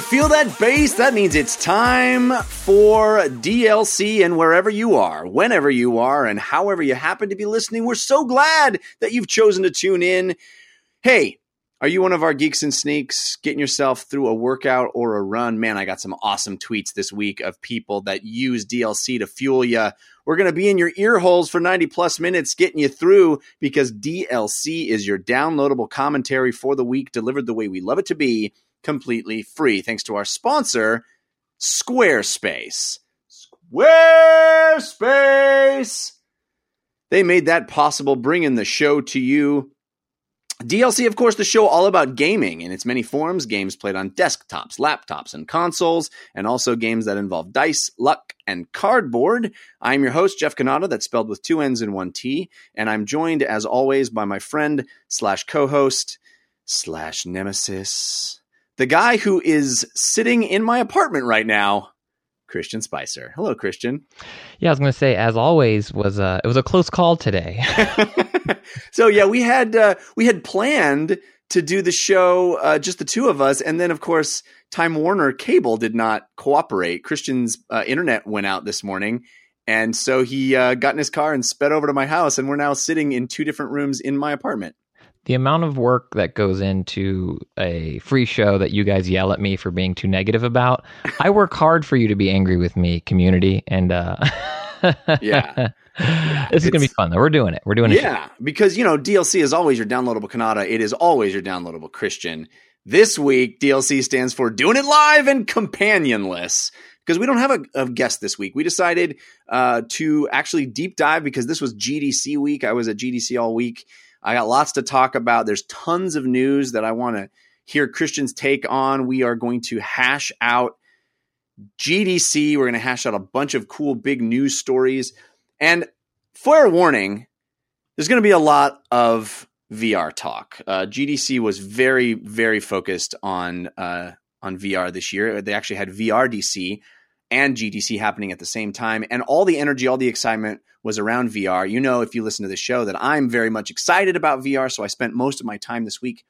you feel that bass? That means it's time for DLC. And wherever you are, whenever you are, and however you happen to be listening, we're so glad that you've chosen to tune in. Hey, are you one of our geeks and sneaks getting yourself through a workout or a run? Man, I got some awesome tweets this week of people that use DLC to fuel you. We're going to be in your ear holes for 90 plus minutes getting you through because DLC is your downloadable commentary for the week delivered the way we love it to be, completely free. Thanks to our sponsor, Squarespace. Squarespace! They made that possible, bringing the show to you DLC, of course, the show all about gaming in its many forms games played on desktops, laptops, and consoles, and also games that involve dice, luck, and cardboard. I'm your host, Jeff Cannata, that's spelled with two N's and one T, and I'm joined, as always, by my friend slash co host slash nemesis, the guy who is sitting in my apartment right now, Christian Spicer. Hello, Christian. Yeah, I was going to say, as always, was a, it was a close call today. so yeah, we had uh, we had planned to do the show uh, just the two of us, and then of course Time Warner Cable did not cooperate. Christian's uh, internet went out this morning, and so he uh, got in his car and sped over to my house, and we're now sitting in two different rooms in my apartment. The amount of work that goes into a free show that you guys yell at me for being too negative about, I work hard for you to be angry with me, community, and uh, yeah. yeah, this is gonna be fun though. We're doing it. We're doing it. Yeah, because you know DLC is always your downloadable Cannata. It is always your downloadable Christian. This week, DLC stands for Doing It Live and Companionless because we don't have a, a, guest this week. We decided uh, to actually deep dive because this was GDC week. I was at GDC all week. I got lots to talk about. There's tons of news that I want to hear Christian's take on. We are going to hash out GDC. We're going to hash out a bunch of cool big news stories. And fair warning, there's going to be a lot of VR talk. Uh, GDC was very, very focused on uh, on VR this year. They actually had VRDC and GDC happening at the same time, and all the energy, all the excitement was around VR. You know, if you listen to the show, that I'm very much excited about VR. So I spent most of my time this week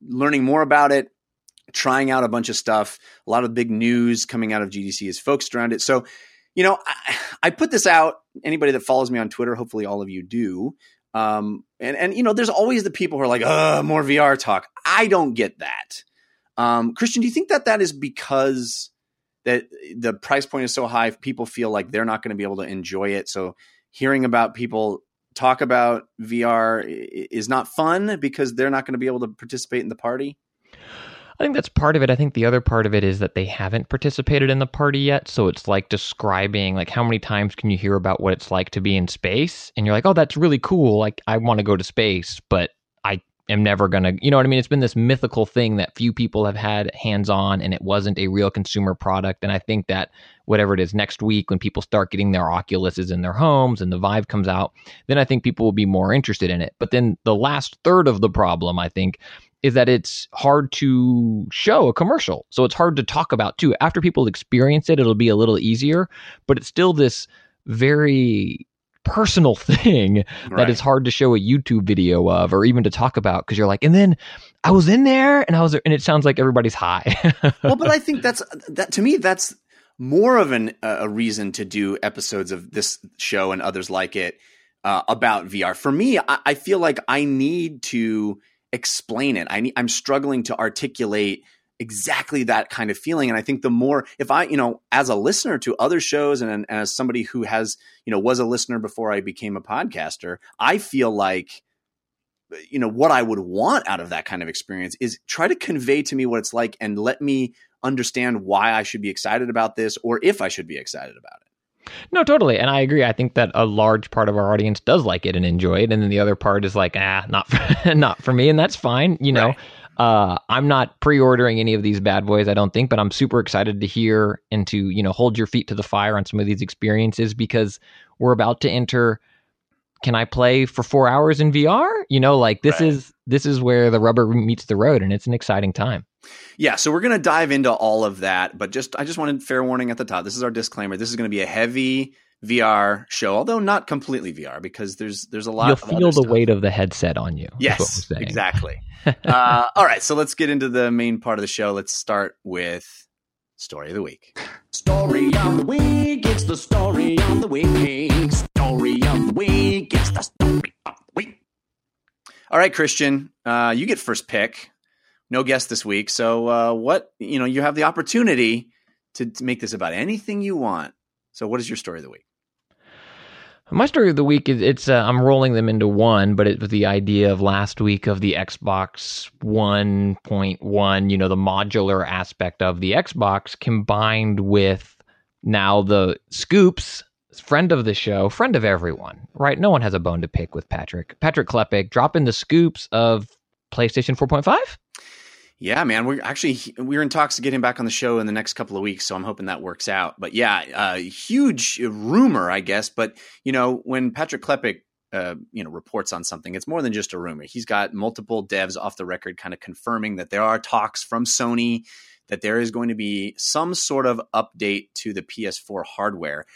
learning more about it, trying out a bunch of stuff. A lot of big news coming out of GDC is focused around it. So you know, I, I, put this out. Anybody that follows me on Twitter, hopefully all of you do. Um, and and you know, there's always the people who are like, "Uh, more VR talk." I don't get that. Um, Christian, do you think that that is because that the price point is so high, people feel like they're not going to be able to enjoy it? So hearing about people talk about VR is not fun because they're not going to be able to participate in the party. I think that's part of it. I think the other part of it is that they haven't participated in the party yet. So it's like describing, like, how many times can you hear about what it's like to be in space? And you're like, oh, that's really cool. Like, I want to go to space, but am never going to, you know what I mean? It's been this mythical thing that few people have had hands on and it wasn't a real consumer product. And I think that whatever it is next week, when people start getting their Oculuses in their homes and the Vive comes out, then I think people will be more interested in it. But then the last third of the problem, I think, is that it's hard to show a commercial. So it's hard to talk about too. After people experience it, it'll be a little easier, but it's still this very personal thing right. that is hard to show a YouTube video of or even to talk about because you're like, and then I was in there and I was, and it sounds like everybody's high. well, but I think that's that to me, that's more of an, uh, a reason to do episodes of this show and others like it uh, about VR. For me, I, I feel like I need to explain it. I need, I'm struggling to articulate exactly that kind of feeling and i think the more if i you know as a listener to other shows and, and, as somebody who has you know was a listener before i became a podcaster i feel like you know what i would want out of that kind of experience is try to convey to me what it's like and let me understand why i should be excited about this or if i should be excited about it no, totally, and I agree. I think that a large part of our audience does like it and enjoy it, and then the other part is like, ah, not for, not for me, and that's fine. You know, right. Uh, I'm not pre-ordering any of these bad boys. I don't think, but I'm super excited to hear and to you know hold your feet to the fire on some of these experiences because we're about to enter. Can I play for four hours in VR? You know, like this right. is this is where the rubber meets the road, and it's an exciting time. Yeah, so we're going to dive into all of that, but just I just wanted fair warning at the top. This is our disclaimer. This is going to be a heavy VR show, although not completely VR because there's there's a lot. You'll feel the stuff. weight of the headset on you. Yes, exactly. uh, all right, so let's get into the main part of the show. Let's start with story of the week. Story of the week. It's the story of the week. Story of the week. It's the story of the week. All right, Christian, uh, you get first pick. No guest this week, so uh, what you know you have the opportunity to, to make this about anything you want. So, what is your story of the week? My story of the week is it's uh, I'm rolling them into one, but it was the idea of last week of the Xbox 1.1, you know, the modular aspect of the Xbox combined with now the scoops friend of the show, friend of everyone, right? No one has a bone to pick with Patrick. Patrick Klepek dropping the scoops of PlayStation 4.5. Yeah, man. We're actually we're in talks to get him back on the show in the next couple of weeks, so I'm hoping that works out. But yeah, uh, huge rumor, I guess. But you know, when Patrick Klepek, uh, you know, reports on something, it's more than just a rumor. He's got multiple devs off the record, kind of confirming that there are talks from Sony that there is going to be some sort of update to the PS4 hardware.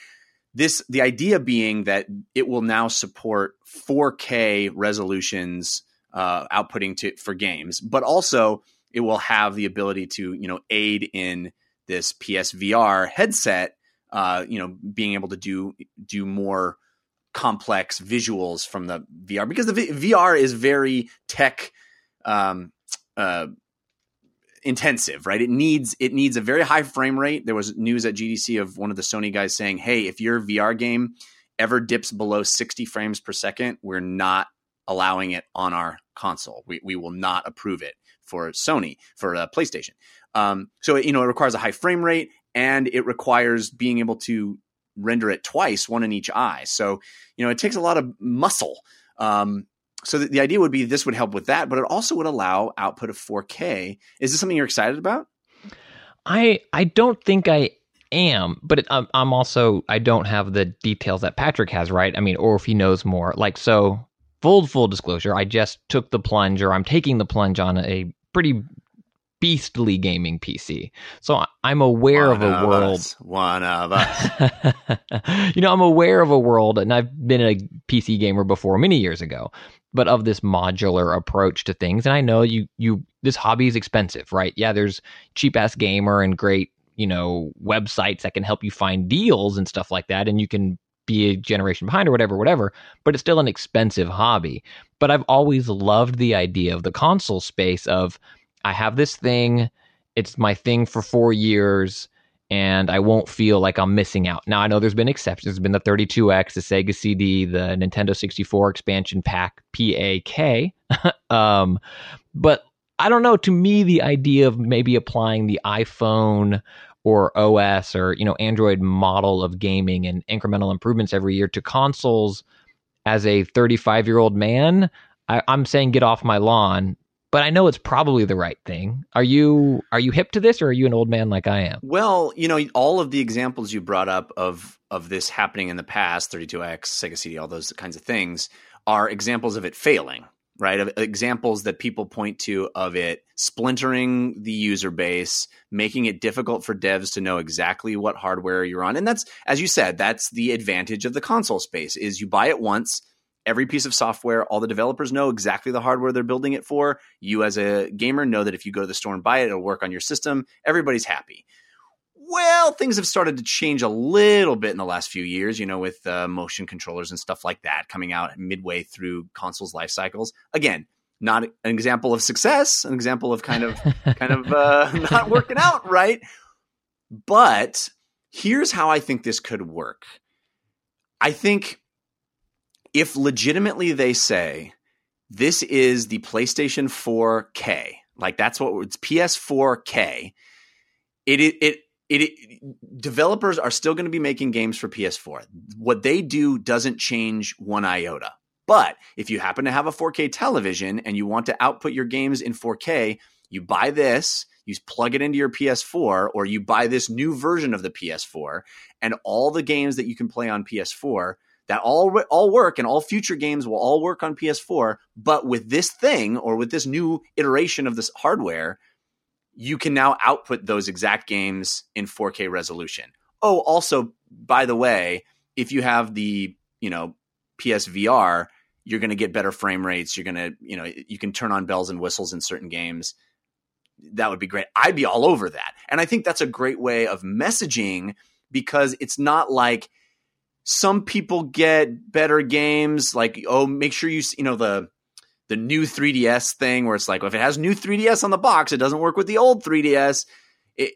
This the idea being that it will now support 4K resolutions uh, outputting to for games, but also it will have the ability to you know aid in this PSVR headset. Uh, you know, being able to do do more complex visuals from the VR because the v- VR is very tech um, uh, intensive, right? It needs it needs a very high frame rate. There was news at GDC of one of the Sony guys saying, "Hey, if your VR game ever dips below 60 frames per second, we're not allowing it on our console. We we will not approve it." For Sony for a PlayStation. Um, so you know it requires a high frame rate and it requires being able to render it twice, one in each eye. So you know it takes a lot of muscle. Um, so the, the idea would be this would help with that, but it also would allow output of 4K. Is this something you're excited about? I I don't think I am, but it, I'm, I'm also I don't have the details that Patrick has, right? I mean, or if he knows more. Like so, full full disclosure, I just took the plunge, or I'm taking the plunge on a pretty beastly gaming PC. So I'm aware one of a of world. Us. One of us. you know, I'm aware of a world, and I've been a PC gamer before many years ago, but of this modular approach to things. And I know you, you, this hobby is expensive, right? Yeah, there's cheap ass gamer and great, you know, websites that can help you find deals and stuff like that, and you can be a generation behind or whatever, whatever, but it's still an expensive hobby. But I've always loved the idea of the console space of I have this thing, it's my thing for four years, and I won't feel like I'm missing out. Now I know there's been exceptions. There's been the 32X, the Sega CD, the Nintendo 64 expansion pack, PAK. um, but I don't know. To me, the idea of maybe applying the iPhone or OS or you know Android model of gaming and incremental improvements every year to consoles as a 35 year old man, I, I'm saying get off my lawn. But I know it's probably the right thing. Are you are you hip to this, or are you an old man like I am? Well, you know, all of the examples you brought up of of this happening in the past, 32X, Sega CD, all those kinds of things, are examples of it failing, right? Of examples that people point to of it splintering the user base, making it difficult for devs to know exactly what hardware you're on. And that's as you said, that's the advantage of the console space is you buy it once, every piece of software, all the developers know exactly the hardware they're building it for. You as a gamer know that if you go to the store and buy it, it'll work on your system. Everybody's happy. Well, things have started to change a little bit in the last few years, you know, with uh, motion controllers and stuff like that coming out midway through consoles' life cycles. Again, not an example of success, an example of kind of kind of uh, not working out right. But here's how I think this could work. I think if legitimately they say this is the PlayStation 4K, like that's what it's PS4K, it it it, it developers are still going to be making games for PS4. What they do doesn't change one iota. But if you happen to have a 4K television and you want to output your games in 4K, you buy this, you plug it into your PS4, or you buy this new version of the PS4, and all the games that you can play on PS4 that all all work and all future games will all work on PS4 but with this thing or with this new iteration of this hardware you can now output those exact games in 4K resolution. Oh also by the way if you have the you know PSVR, you're going to get better frame rates. You're going to you know you can turn on bells and whistles in certain games. That would be great. I'd be all over that, and I think that's a great way of messaging because it's not like some people get better games like oh make sure you you know the the new 3ds thing where it's like well, if it has new 3ds on the box it doesn't work with the old 3ds it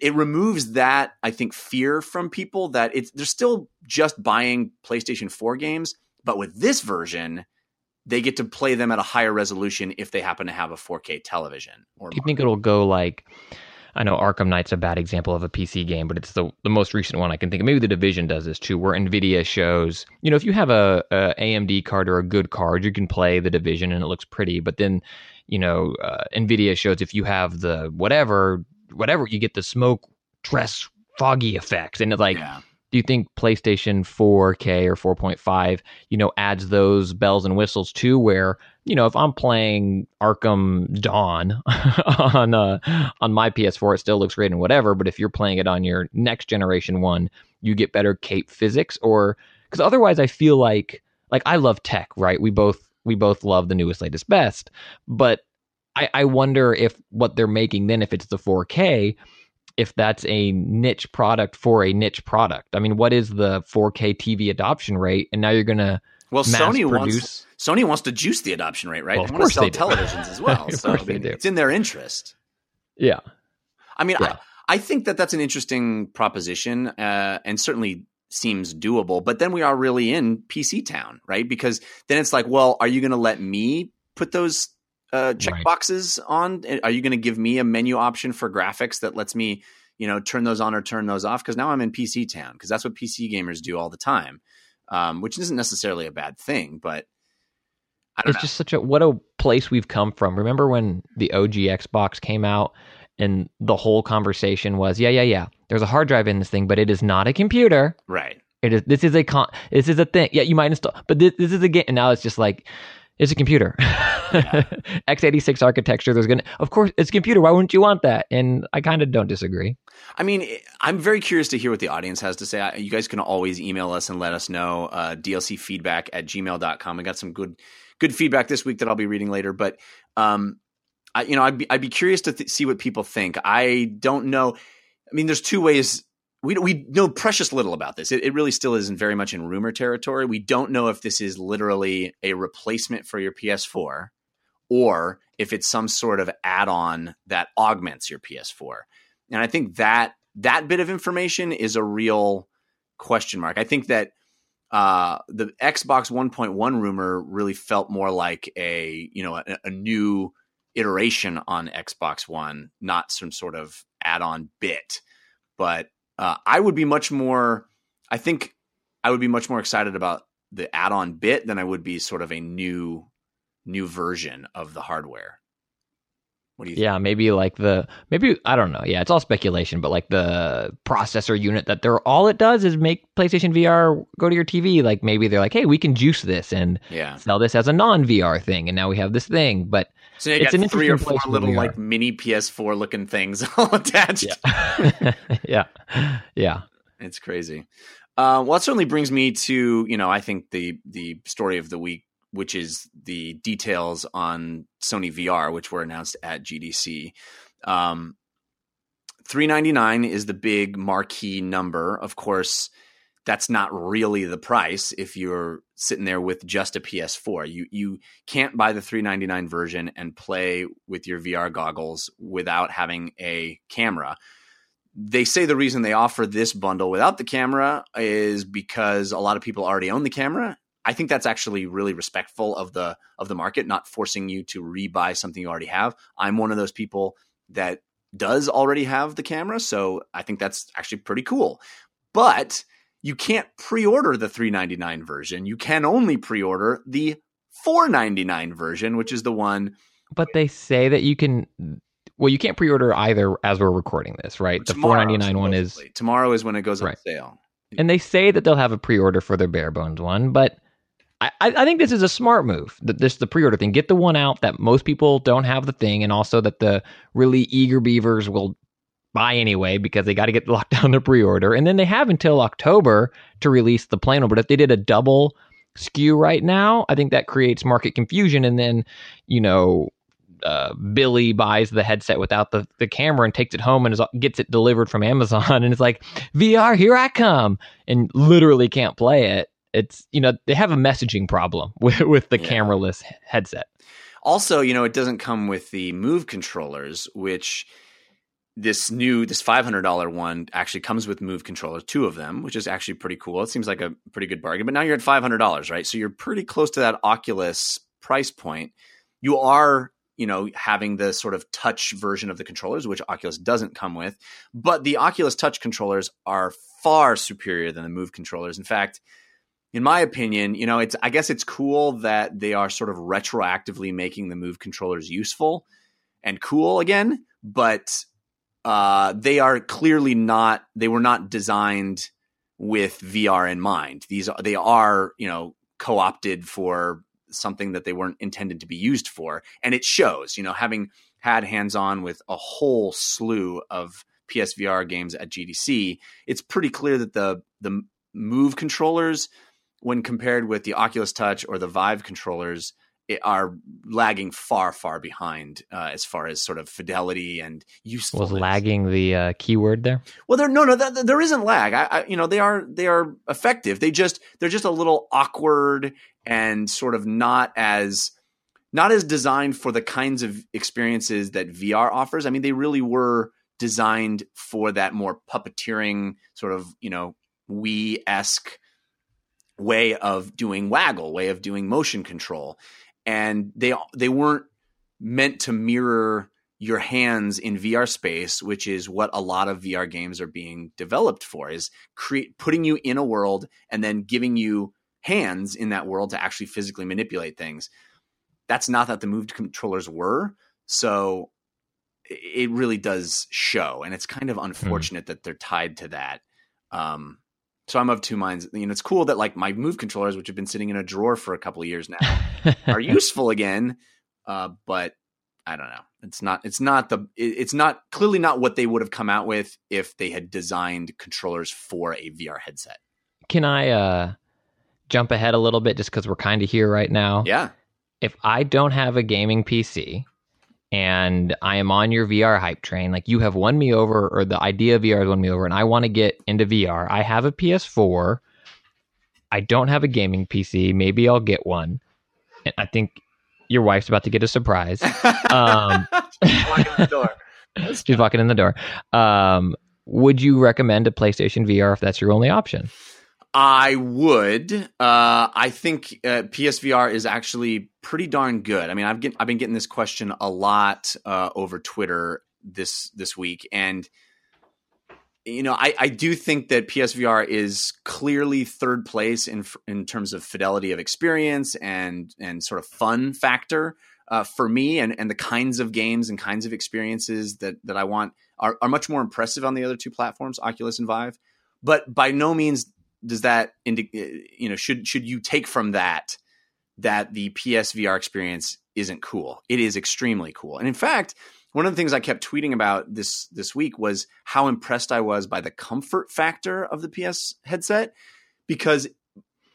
it removes that i think fear from people that it's they're still just buying playstation 4 games but with this version they get to play them at a higher resolution if they happen to have a 4k television or Do you think it'll go like I know Arkham Knight's a bad example of a PC game, but it's the the most recent one I can think of. Maybe the Division does this too, where Nvidia shows, you know, if you have a, a AMD card or a good card, you can play the Division and it looks pretty. But then, you know, uh, Nvidia shows if you have the whatever, whatever, you get the smoke, dress, foggy effects, and it's like. yeah. Do you think PlayStation 4K or 4.5, you know, adds those bells and whistles too? Where you know, if I'm playing Arkham Dawn on uh, on my PS4, it still looks great and whatever. But if you're playing it on your next generation one, you get better cape physics, or because otherwise, I feel like like I love tech, right? We both we both love the newest, latest, best, but I, I wonder if what they're making then, if it's the 4K, if that's a niche product for a niche product. I mean, what is the 4K TV adoption rate? And now you're gonna well mass sony produce. wants sony wants to juice the adoption rate right Well, they want to sell televisions as well so I mean, do. it's in their interest yeah. I mean, Yeah. I, I think that that's an interesting proposition uh, and certainly seems doable. But then we are really in PC town, right? Because then it's like, well, are you going to let me put those uh, check Right. boxes on? Are you going to give me a menu option for graphics that lets me, you know, turn those on or turn those off? Because now I'm in PC town because that's what PC gamers do all the time, um, which isn't necessarily a bad thing, but I don't it's know. just such a what a place we've come from. Remember when the OG Xbox came out and the whole conversation was, yeah, yeah, yeah. There's a hard drive in this thing, but it is not a computer. right. It is. This is a con. This is a thing. Yeah, you might install, but this, this is a game. And now it's just like, it's a computer. x86 architecture. There's gonna, of course, it's a computer. Why wouldn't you want that? And I kind of don't disagree. I mean, I'm very curious to hear what the audience has to say. I- You guys can always email us and let us know. Uh, DLC feedback at gmail.com. I got some good good feedback this week that I'll be reading later. But, um, I, you know, I'd be, I'd be curious to th- see what people think. I don't know. I mean, there's two ways. We, we know precious little about this. It, it really still isn't very much in rumor territory. We don't know if this is literally a replacement for your PS4 or if it's some sort of add-on that augments your PS4. And I think that that bit of information is a real question mark. I think that uh, the Xbox 1.1 rumor really felt more like a you know a, a new iteration on Xbox One, not some sort of add-on bit. But uh, I would be much more. I think I would be much more excited about the add-on bit than I would be sort of a new new version of the hardware. What do you? think? Yeah, maybe like the maybe I don't know. Yeah, it's all speculation, but like the processor unit that they're all it does is make PlayStation VR go to your TV. Like maybe they're like, hey, we can juice this and Yeah. sell this as a non VR thing, and now we have this thing. But So you It's got three or four little like mini PS4 looking things all attached. yeah, yeah, yeah. It's crazy. Uh, well, it certainly brings me to you know I think the the story of the week, which is the details on Sony VR, which were announced at GDC. Um, Three ninety nine is the big marquee number. Of course, that's not really the price if you're sitting there with just a PS4. You you can't buy the 399 version and play with your VR goggles without having a camera. They say the reason they offer this bundle without the camera is because a lot of people already own the camera. I think that's actually really respectful of the of the market, not forcing you to rebuy something you already have. I'm one of those people that does already have the camera, so I think that's actually pretty cool. But you can't pre-order the 399 version. You can only pre-order the 499 version, which is the one But they say that you can. Well, you can't pre-order either as we're recording this, right? The 499 one is tomorrow is when it goes on sale. and they say that they'll have a pre-order for their bare bones one but I, I I think this is a smart move that this the pre-order thing get the one out that most people don't have the thing and also that the really eager beavers will buy anyway because they got to get locked down the pre-order, and then they have until October to release the plano. But if they did a double SKU right now, I think that creates market confusion, and then you know. Uh, Billy buys the headset without the, the camera and takes it home and is, gets it delivered from Amazon and it's like VR here I come and literally can't play it it's you know they have a messaging problem with with the Yeah. cameraless headset. Also, you know, it doesn't come with the Move controllers, which this new this five hundred dollar one actually comes with Move controllers, two of them, which is actually pretty cool. It seems like a pretty good bargain. But now you're at five hundred dollars, right? So you're pretty close to that Oculus price point. You are, you know, having the sort of touch version of the controllers, which Oculus doesn't come with. But the Oculus Touch controllers are far superior than the Move controllers. In fact, in my opinion, you know, it's I guess it's cool that they are sort of retroactively making the Move controllers useful and cool again, but uh, they are clearly not. They were not designed with VR in mind. These they are you know co-opted for something that they weren't intended to be used for, and it shows. You know, having had hands-on with a whole slew of PSVR games at GDC, it's pretty clear that the the Move controllers when compared with the Oculus Touch or the Vive controllers, are lagging far, far behind uh, as far as sort of fidelity and usefulness. Was lagging the uh, keyword there? Well, there no, no, th- th- there isn't lag. I, I, you know, they are they are effective. They just they're just a little awkward and sort of not as not as designed for the kinds of experiences that VR offers. I mean, they really were designed for that more puppeteering sort of you know Wii esque way of doing waggle, way of doing motion control, and they they weren't meant to mirror your hands in VR space, which is what a lot of VR games are being developed for, is create putting you in a world and then giving you hands in that world to actually physically manipulate things. That's not that the moved controllers were. So it really does show, and it's kind of unfortunate that they're tied to that. Um, so I'm of two minds. You know, it's cool that like my move controllers, which have been sitting in a drawer for a couple of years now, are useful again. Uh, but I don't know. It's not. It's not the. It's not clearly not what they would have come out with if they had designed controllers for a VR headset. Can I uh, jump ahead a little bit just because we're kind of here right now? Yeah. If I don't have a gaming PC and I am on your VR hype train, like you have won me over, or the idea of VR has won me over, and I want to get into VR, I have a PS4. I don't have a gaming PC. Maybe I'll get one. And I think your wife's about to get a surprise. Um, Walking in the door. She's walking in the door. Um, would you recommend a PlayStation VR if that's your only option? I would. Uh, I think uh, PSVR is actually pretty darn good. I mean, I've get, I've been getting this question a lot uh, over Twitter this this week, and you know, I, I do think that PSVR is clearly third place in in terms of fidelity of experience and and sort of fun factor uh, for me, and and the kinds of games and kinds of experiences that that I want are, are much more impressive on the other two platforms, Oculus and Vive. But by no means does that indi- you know should should you take from that that the PSVR experience isn't cool? It is extremely cool, and in fact, one of the things I kept tweeting about this this week was how impressed I was by the comfort factor of the PS headset because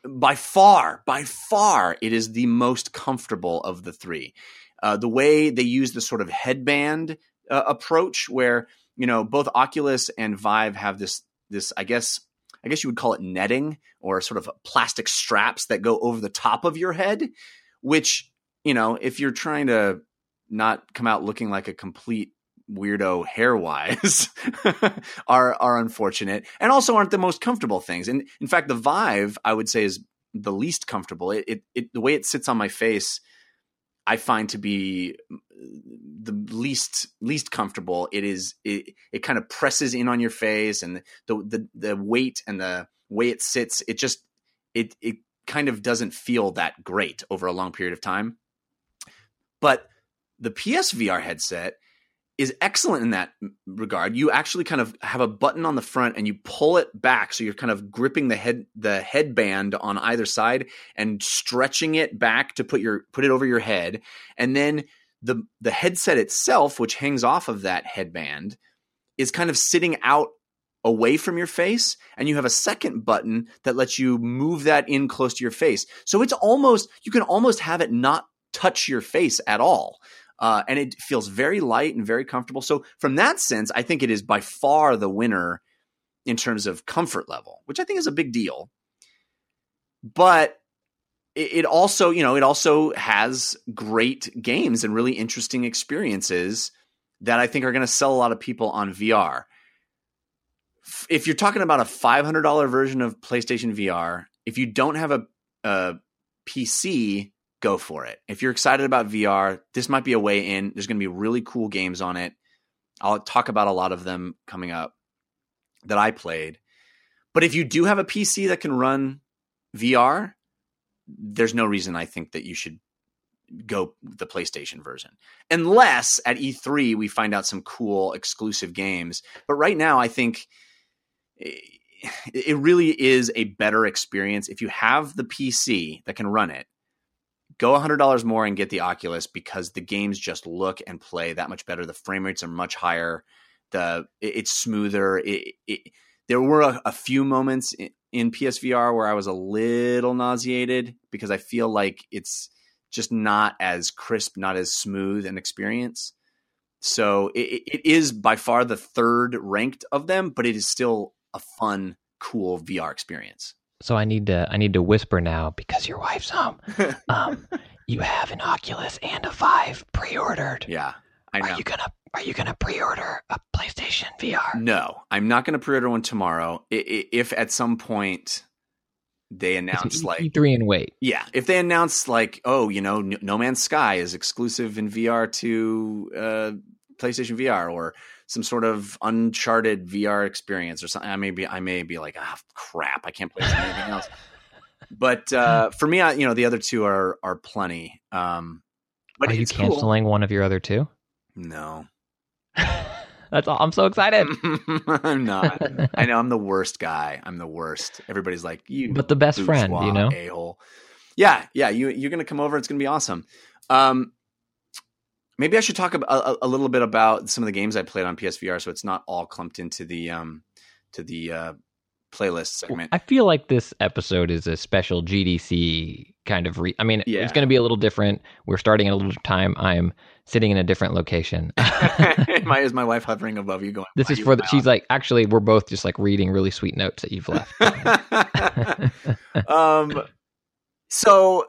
by far, by far, it is the most comfortable of the three. Uh, the way they use the sort of headband uh, approach, where you know both Oculus and Vive have this this I guess I guess you would call it netting or sort of plastic straps that go over the top of your head, which you know if you're trying to not come out looking like a complete weirdo hair wise are are unfortunate and also aren't the most comfortable things. And in fact the vive i would say is the least comfortable. It, it, it the way it sits on my face i find to be mm, the least least comfortable. It is it, it kind of presses in on your face and the the the weight and the way it sits it just it it kind of doesn't feel that great over a long period of time. But the PSVR headset is excellent in that regard. You actually kind of have a button on the front and you pull it back so you're kind of gripping the head the headband on either side and stretching it back to put your put it over your head. And then the the headset itself which hangs off of that headband is kind of sitting out away from your face and you have a second button that lets you move that in close to your face. So it's almost you can almost have it not touch your face at all uh, and it feels very light and very comfortable. So from that sense i think it is by far the winner in terms of comfort level which i think is a big deal. But it, also you know it also has great games and really interesting experiences that i think are going to sell a lot of people on vr if you're talking about a $500 version of PlayStation VR, if you don't have a, a, PC, go for it. If you're excited about VR, this might be a way in. There's going to be really cool games on it. I'll talk about a lot of them coming up that I played. But if you do have a PC that can run VR, there's no reason I think that you should go the PlayStation version. Unless at E3 we find out some cool exclusive games. But right now I think eh, it really is a better experience if you have the PC that can run it. Go $100 more and get the Oculus because the games just look and play that much better. The frame rates are much higher. The it, it's smoother. It, it, there were a, a few moments in, in PSVR where I was a little nauseated because I feel like it's just not as crisp, not as smooth an experience. So it, it is by far the third ranked of them, but it is still a fun, cool VR experience. So I need to I need to whisper now because your wife's home. Um, you have an Oculus and a Vive pre-ordered. Yeah, I know. Are you gonna Are you gonna pre-order a PlayStation VR? No, I'm not gonna pre-order one tomorrow. If at some point they announce like E3 and wait. Yeah, if they announce like, oh, you know, No Man's Sky is exclusive in VR to uh, PlayStation VR, or some sort of uncharted VR experience or something. I may be, I may be like, ah, oh, crap, I can't play anything else. But uh, for me, I, you know, the other two are are plenty. Um, but are you canceling cool. one of your other two? No. That's all. I'm so excited. I'm not. I know I'm the worst guy. I'm the worst. Everybody's like you, but the best friend, you know, a hole. Yeah, yeah. You you're gonna come over. It's gonna be awesome. Um, maybe I should talk a, a, a, little bit about some of the games I played on PSVR, so it's not all clumped into the um, to the uh, playlist segment. I feel like this episode is a special GDC kind of. Re- I mean, yeah. it's going to be a little different. We're starting at a little time. I'm sitting in a different location. my is my wife hovering above you, going. This is for the. She's like, actually, we're both just like reading really sweet notes that you've left. um, so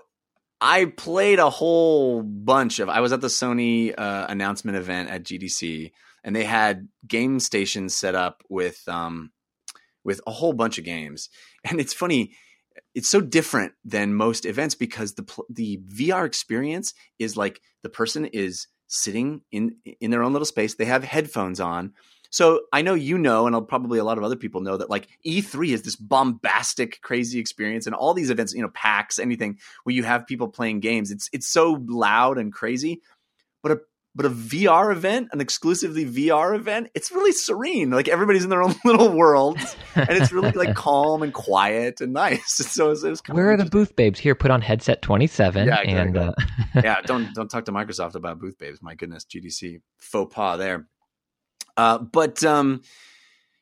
I played a whole bunch of. I was at the Sony uh, announcement event at GDC, and they had game stations set up with um, with a whole bunch of games. And it's funny, it's so different than most events because the the VR experience is like the person is sitting in in their own little space. They have headphones on, so I know you know, and probably a lot of other people know that like E3 is this bombastic, crazy experience, and all these events, you know, PAX, anything where you have people playing games. It's it's so loud and crazy, but a but a VR event, an exclusively VR event, it's really serene. Like everybody's in their own little world, and it's really like calm and quiet and nice. So it was, it was where are the booth babes? Here, put on headset twenty seven. Yeah, exactly. and uh... yeah, don't don't talk to Microsoft about booth babes. My goodness, GDC faux pas there. Uh, but um,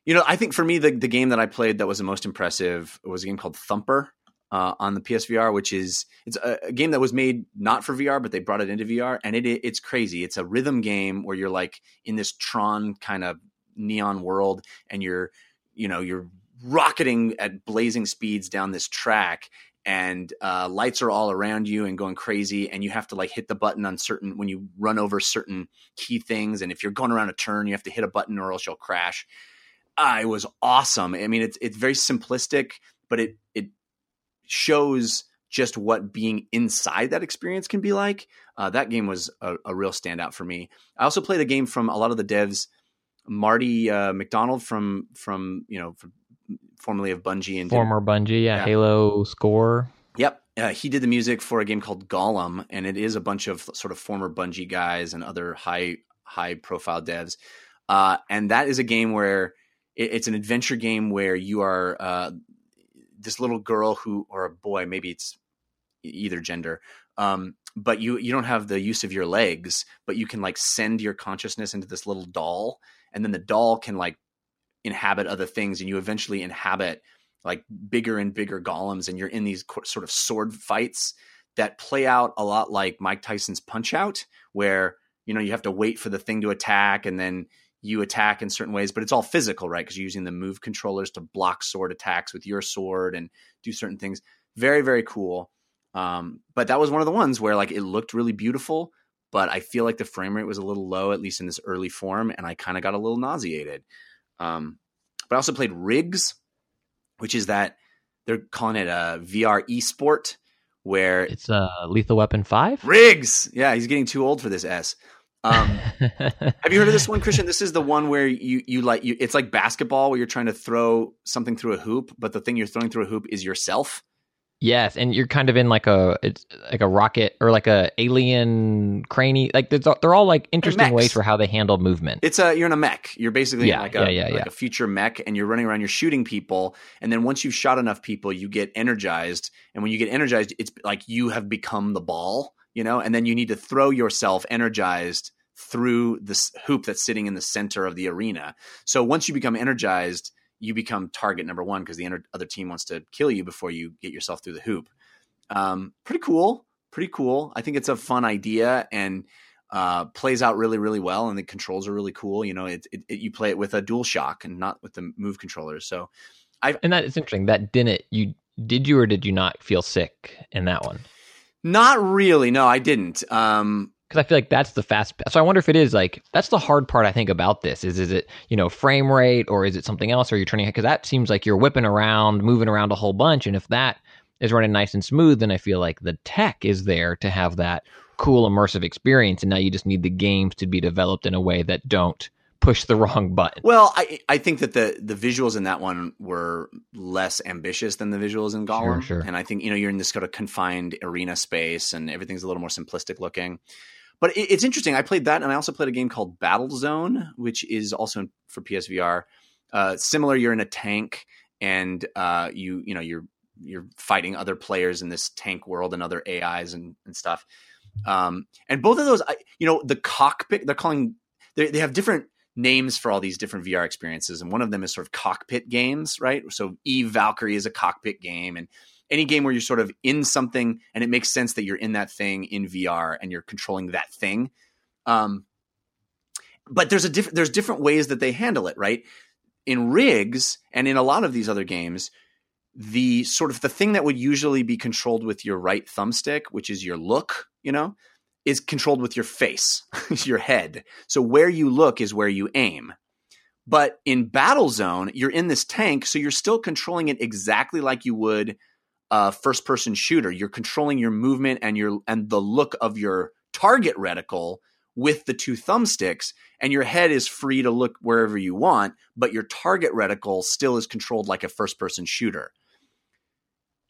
you know, I think for me, the the game that I played that was the most impressive was a game called Thumper uh, on the PSVR, which is it's a, a, game that was made not for VR, but they brought it into VR, and it it's crazy. It's a rhythm game where you're like in this Tron kind of neon world, and you're you know you're rocketing at blazing speeds down this track and uh, lights are all around you and going crazy and you have to like hit the button on certain when you run over certain key things and if you're going around a turn you have to hit a button or else you'll crash. Uh, it was awesome. I mean it's it's very simplistic but it it shows just what being inside that experience can be like. Uh, that game was a, a, real standout for me. I also played a game from a lot of the devs. Marty uh, O'Donnell from from you know from formerly of Bungie and former did, Bungie, yeah, yeah, Halo score. Yep, uh, he did the music for a game called Golem, and it is a bunch of sort of former Bungie guys and other high high profile devs. Uh, and that is a game where it, it's an adventure game where you are uh, this little girl who, or a boy, maybe it's either gender. Um, but you you don't have the use of your legs, but you can like send your consciousness into this little doll, and then the doll can like inhabit other things, and you eventually inhabit like bigger and bigger golems, and you're in these co- sort of sword fights that play out a lot like Mike Tyson's Punch Out, where you know you have to wait for the thing to attack, and then you attack in certain ways, but it's all physical, right? Because you're using the move controllers to block sword attacks with your sword and do certain things. Very, very cool. Um, but that was one of the ones where like it looked really beautiful, but I feel like the frame rate was a little low, at least in this early form, and I kind of got a little nauseated. Um, but I also played Rigs, which is that they're calling it a VR esport where It's uh, Lethal Weapon 5? Rigs, yeah, he's getting too old for this S. Um, have you heard of this one, Christian? This is the one where you you like you. It's like basketball where you're trying to throw something through a hoop, but the thing you're throwing through a hoop is yourself. Yes, and you're kind of in like a it's like a rocket or like a alien cranny. Like they're all like interesting ways for how they handle movement. It's a you're in a mech. You're basically Yeah, like yeah, a yeah, like a future mech, and you're running around. You're shooting people, and then once you've shot enough people, you get energized. And when you get energized, it's like you have become the ball, you know. And then you need to throw yourself energized through this hoop that's sitting in the center of the arena. So once you become energized, you become target number one because the other team wants to kill you before you get yourself through the hoop. Um, pretty cool, pretty cool. I think it's a fun idea and uh, plays out really, really well, and the controls are really cool. You know, it, it, it you play it with a dual shock and not with the move controllers. So I and that is interesting. That didn't you did you or did you not feel sick in that one? not really. No, I didn't. Um, because I feel like that's the fast. So I wonder if it is like that's the hard part. I think about this is is it you know frame rate or is it something else? Or you're turning because that seems like you're whipping around, moving around a whole bunch, and if that is running nice and smooth, then I feel like the tech is there to have that cool immersive experience, and now you just need the games to be developed in a way that don't push the wrong button. Well, I I think that the the visuals in that one were less ambitious than the visuals in Golem, sure. and I think you know you're in this kind of confined arena space, and everything's a little more simplistic looking. But it, it's interesting. I played that, and I also played a game called Battle Zone, which is also for PSVR. Uh, similar, you're in a tank, and uh, you you know you're you're fighting other players in this tank world and other AIs and, and stuff. Um, and both of those, I, you know, the cockpit they're calling they they have different names for all these different VR experiences, and one of them is sort of cockpit games, right? So Eve Valkyrie is a cockpit game, and any game where you're sort of in something and it makes sense that you're in that thing in VR and you're controlling that thing. Um, but there's a different there's different ways that they handle it, right? In rigs and in a lot of these other games, the sort of the thing that would usually be controlled with your right thumbstick, which is your look, you know, is controlled with your face, your head. So where you look is where you aim. But in Battle Zone, you're in this tank, so you're still controlling it exactly like you would a first person shooter. You're controlling your movement and your and the look of your target reticle with the two thumbsticks, and your head is free to look wherever you want, but your target reticle still is controlled like a first person shooter.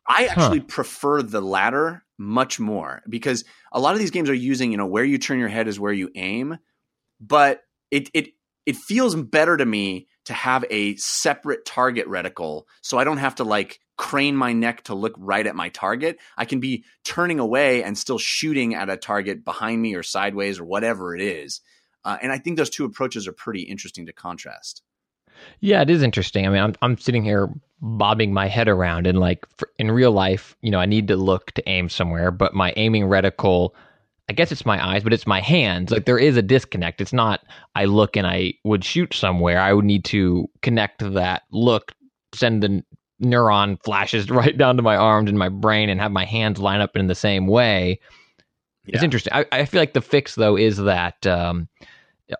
I actually prefer the latter much more because a lot of these games are using, you know, where you turn your head is where you aim, but it it it feels better to me to have a separate target reticle so I don't have to like crane my neck to look right at my target. I can be turning away and still shooting at a target behind me or sideways or whatever it is. Uh, and I think those two approaches are pretty interesting to contrast. Yeah, it is interesting. I mean, I'm I'm sitting here bobbing my head around, and like for, in real life, you know, I need to look to aim somewhere, but my aiming reticle, I guess it's my eyes, but it's my hands. Like there is a disconnect. It's not I look and I would shoot somewhere. I would need to connect that look, send the neuron flashes right down to my arms and my brain, and have my hands line up in the same way. It's interesting. I, I feel like the fix though is that um,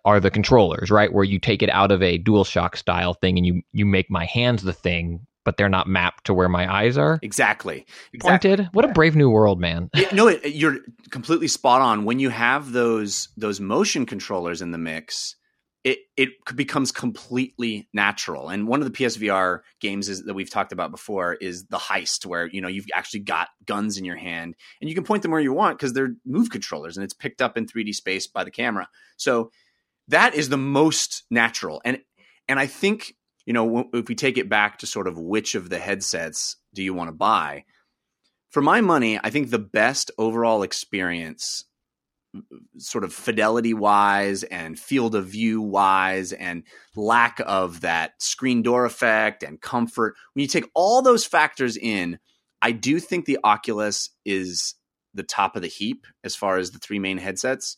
are the controllers, right? Where you take it out of a DualShock style thing and you you make my hands the thing, but they're not mapped to where my eyes are Exactly. Exactly. pointed. What a brave new world, man. Yeah, no, it, you're completely spot on. When you have those those motion controllers in the mix, it it becomes completely natural. And one of the PSVR games is, that we've talked about before is the heist, where you know you've actually got guns in your hand and you can point them where you want because they're move controllers and it's picked up in 3D space by the camera. So that is the most natural. And and I think you know if we take it back to sort of which of the headsets do you want to buy? for my money, I think the best overall experience sort of fidelity wise and field of view wise and lack of that screen door effect and comfort. When you take all those factors in i do think the oculus is the top of the heap as far as the three main headsets.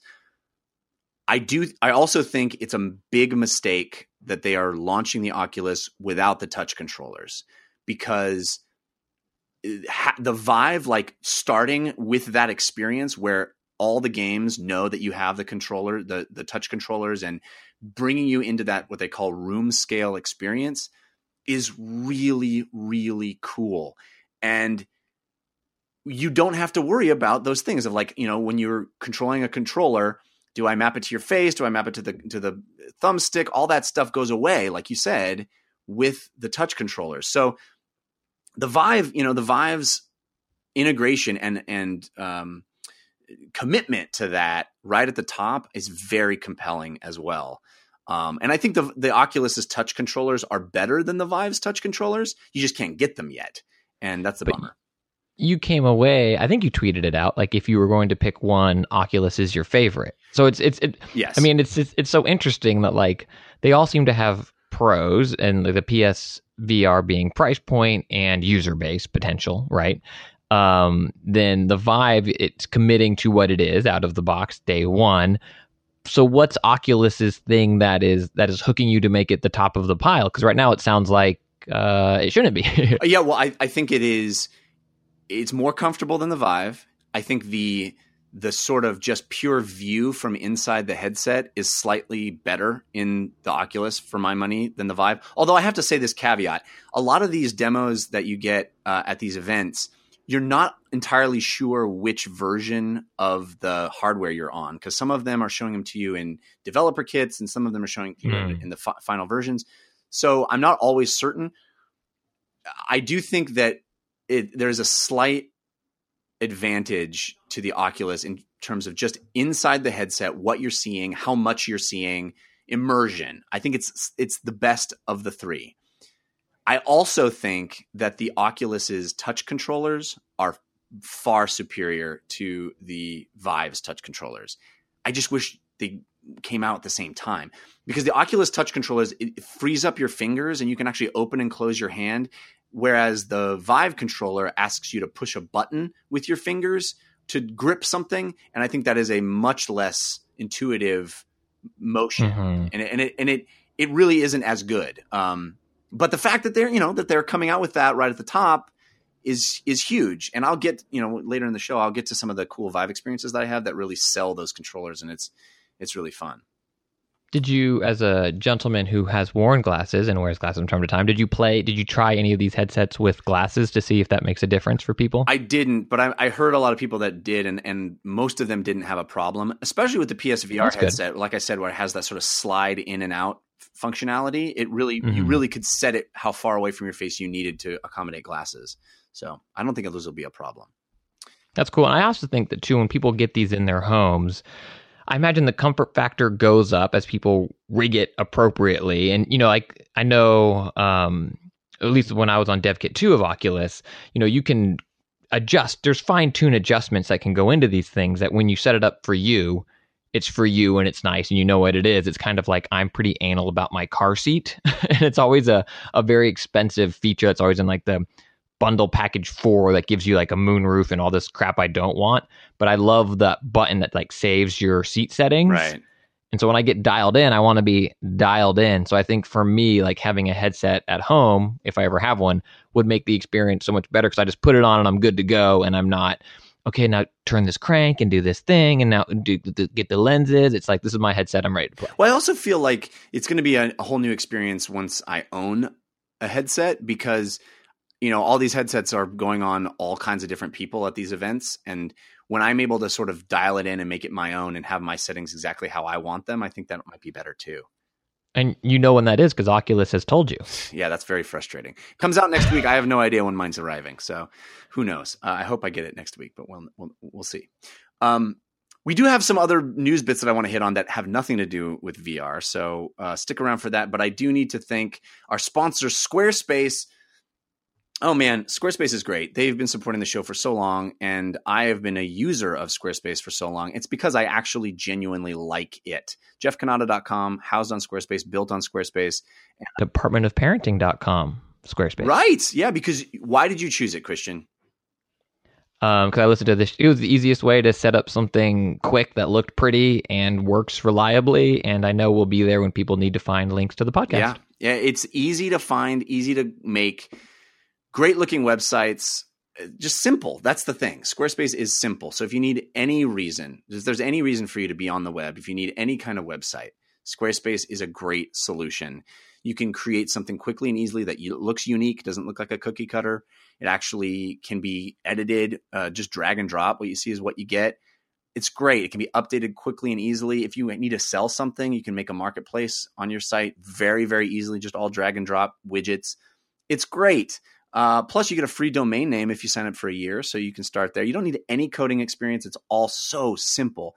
I do i also think it's a big mistake that they are launching the oculus without the touch controllers because eh, the Vive, like starting with that experience where all the games know that you have the controller, the the touch controllers, and bringing you into that what they call room scale experience is really really cool, and you don't have to worry about those things of like you know when you're controlling a controller. Do I map it to your face? Do I map it to the to the thumbstick? All that stuff goes away, like you said, with the touch controllers. So the Vive, you know, the Vive's integration and and um, commitment to that right at the top is very compelling as well. Um, and I think the the Oculus's touch controllers are better than the Vive's touch controllers. You just can't get them yet, and that's the but bummer. You came away. I think you tweeted it out. Like if you were going to pick one, Oculus is your favorite. So it's it's it, yes. I mean, it's, it's it's so interesting that like they all seem to have pros, and the PS VR being price point and user base potential, right? Um, then the Vive, it's committing to what it is out of the box day one. So what's Oculus's thing that is that is hooking you to make it the top of the pile? Because right now it sounds like uh, it shouldn't be. yeah, well, I, I think it is. It's more comfortable than the Vive. I think the the sort of just pure view from inside the headset is slightly better in the Oculus for my money than the Vive. Although I have to say this caveat: a lot of these demos that you get uh, at these events, you're not entirely sure which version of the hardware you're on because some of them are showing them to you in developer kits, and some of them are showing you mm. in, in the fi- final versions. So I'm not always certain. I do think that it, there's a slight advantage to the Oculus in terms of just inside the headset, what you're seeing, how much you're seeing, immersion. I think it's it's the best of the three. I also think that the Oculus's touch controllers are far superior to the Vive's touch controllers. I just wish they came out at the same time because the Oculus touch controllers it frees up your fingers and you can actually open and close your hand whereas the Vive controller asks you to push a button with your fingers to grip something, and I think that is a much less intuitive motion, mm-hmm. and it, and it and it it really isn't as good. Um, but the fact that they're you know that they're coming out with that right at the top is is huge. And I'll get you know later in the show I'll get to some of the cool Vive experiences that I have that really sell those controllers, and it's it's really fun. Did you, as a gentleman who has worn glasses and wears glasses from time to time, did you play? Did you try any of these headsets with glasses to see if that makes a difference for people? I didn't, but I, I heard a lot of people that did, and and most of them didn't have a problem, especially with the PSVR That's headset. Good. Like I said, where it has that sort of slide in and out functionality, it really mm-hmm. you really could set it how far away from your face you needed to accommodate glasses. So I don't think those will be a problem. That's cool. And I also think that too, when people get these in their homes, I imagine the comfort factor goes up as people rig it appropriately. And, you know, like I know, um, at least when I was on DevKit 2 of Oculus, you know, you can adjust, there's fine tune adjustments that can go into these things that when you set it up for you, it's for you and it's nice and you know what it is. It's kind of like I'm pretty anal about my car seat. and it's always a, a very expensive feature. It's always in like the bundle package four that gives you like a moonroof and all this crap I don't want. But I love the button that like saves your seat settings. Right. And so when I get dialed in, I want to be dialed in. So I think for me, like having a headset at home, if I ever have one, would make the experience so much better because I just put it on and I'm good to go and I'm not okay, now turn this crank and do this thing, and now do, do, get the lenses. It's like this is my headset. I'm ready to play. Well, I also feel like it's going to be a, a, whole new experience once I own a headset because you know, all these headsets are going on all kinds of different people at these events. And when I'm able to sort of dial it in and make it my own and have my settings exactly how I want them, I think that might be better too. And you know when that is because Oculus has told you. Yeah, that's very frustrating. Comes out next week. I have no idea when mine's arriving, so who knows? Uh, I hope I get it next week, but we'll we'll, we'll see. Um, we do have some other news bits that I want to hit on that have nothing to do with VR, so uh, stick around for that. But I do need to thank our sponsor, Squarespace Oh man, Squarespace is great. They've been supporting the show for so long, and I have been a user of Squarespace for so long. It's because I actually genuinely like it. JeffCannata.com, housed on Squarespace, built on Squarespace. Departmentofparenting.com, Squarespace. Right. Yeah, because why did you choose it, Christian? because um, I listened to this. It was the easiest way to set up something quick that looked pretty and works reliably, and I know we'll be there when people need to find links to the podcast. Yeah, yeah, it's easy to find, easy to make, great looking websites. Just simple. That's the thing. Squarespace is simple. So if you need any reason, if there's any reason for you to be on the web, if you need any kind of website, Squarespace is a great solution. You can create something quickly and easily that looks unique, doesn't look like a cookie cutter it actually can be edited, uh, just drag and drop. What you see is what you get. It's great. It can be updated quickly and easily. If you need to sell something, you can make a marketplace on your site very, very easily, just all drag and drop widgets. It's great. Uh, plus, you get a free domain name if you sign up for a year, so you can start there. You don't need any coding experience. It's all so simple.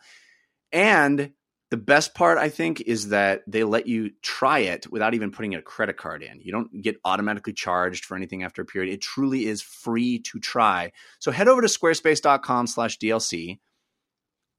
And the best part, I think, is that they let you try it without even putting a credit card in. You don't get automatically charged for anything after a period. It truly is free to try. So head over to squarespace.com slash DLC,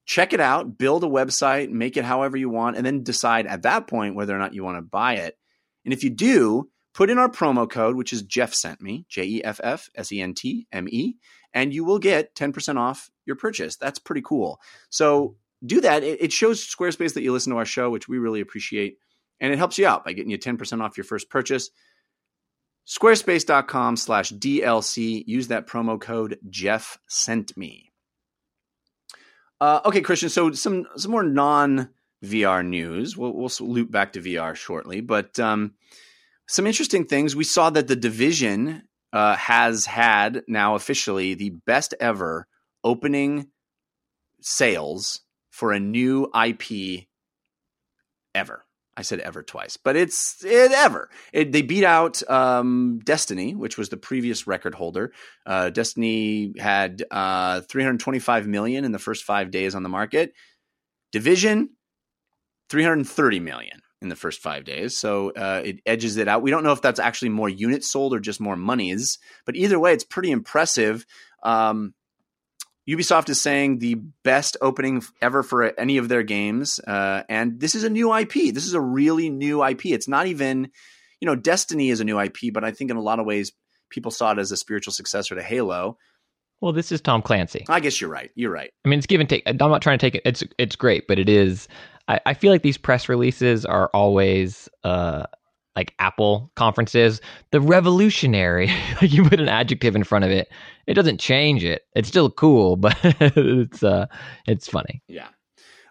check it out, build a website, make it however you want, and then decide at that point whether or not you want to buy it. And if you do, put in our promo code, which is Jeff sent me, J E F F S E N T M E, and you will get 10% off your purchase. That's pretty cool. So do that. It, shows Squarespace that you listen to our show, which we really appreciate. And it helps you out by getting you 10% off your first purchase. Squarespace.com slash DLC. Use that promo code Jeff sent me. Uh, okay, Christian. So some some more non VR news. We'll, we'll loop back to VR shortly, but um, some interesting things. We saw that the division uh, has had now officially the best ever opening sales for a new IP ever. I said ever twice, but it's it ever. It, they beat out um, Destiny, which was the previous record holder. Uh, Destiny had uh, 325 million in the first five days on the market. Division, 330 million in the first five days. So uh, it edges it out. We don't know if that's actually more units sold or just more monies, but either way, it's pretty impressive. Um, Ubisoft is saying the best opening ever for any of their games, uh, and this is a new IP. This is a really new IP. It's not even, you know, Destiny is a new IP, but I think in a lot of ways people saw it as a spiritual successor to Halo. Well, this is Tom Clancy. I guess you're right. You're right. I mean, it's give and take. I'm not trying to take it. It's it's great, but it is. I, I feel like these press releases are always uh, like Apple conferences, the revolutionary, like you put an adjective in front of it, it doesn't change it. It's still cool, but it's uh it's funny. Yeah.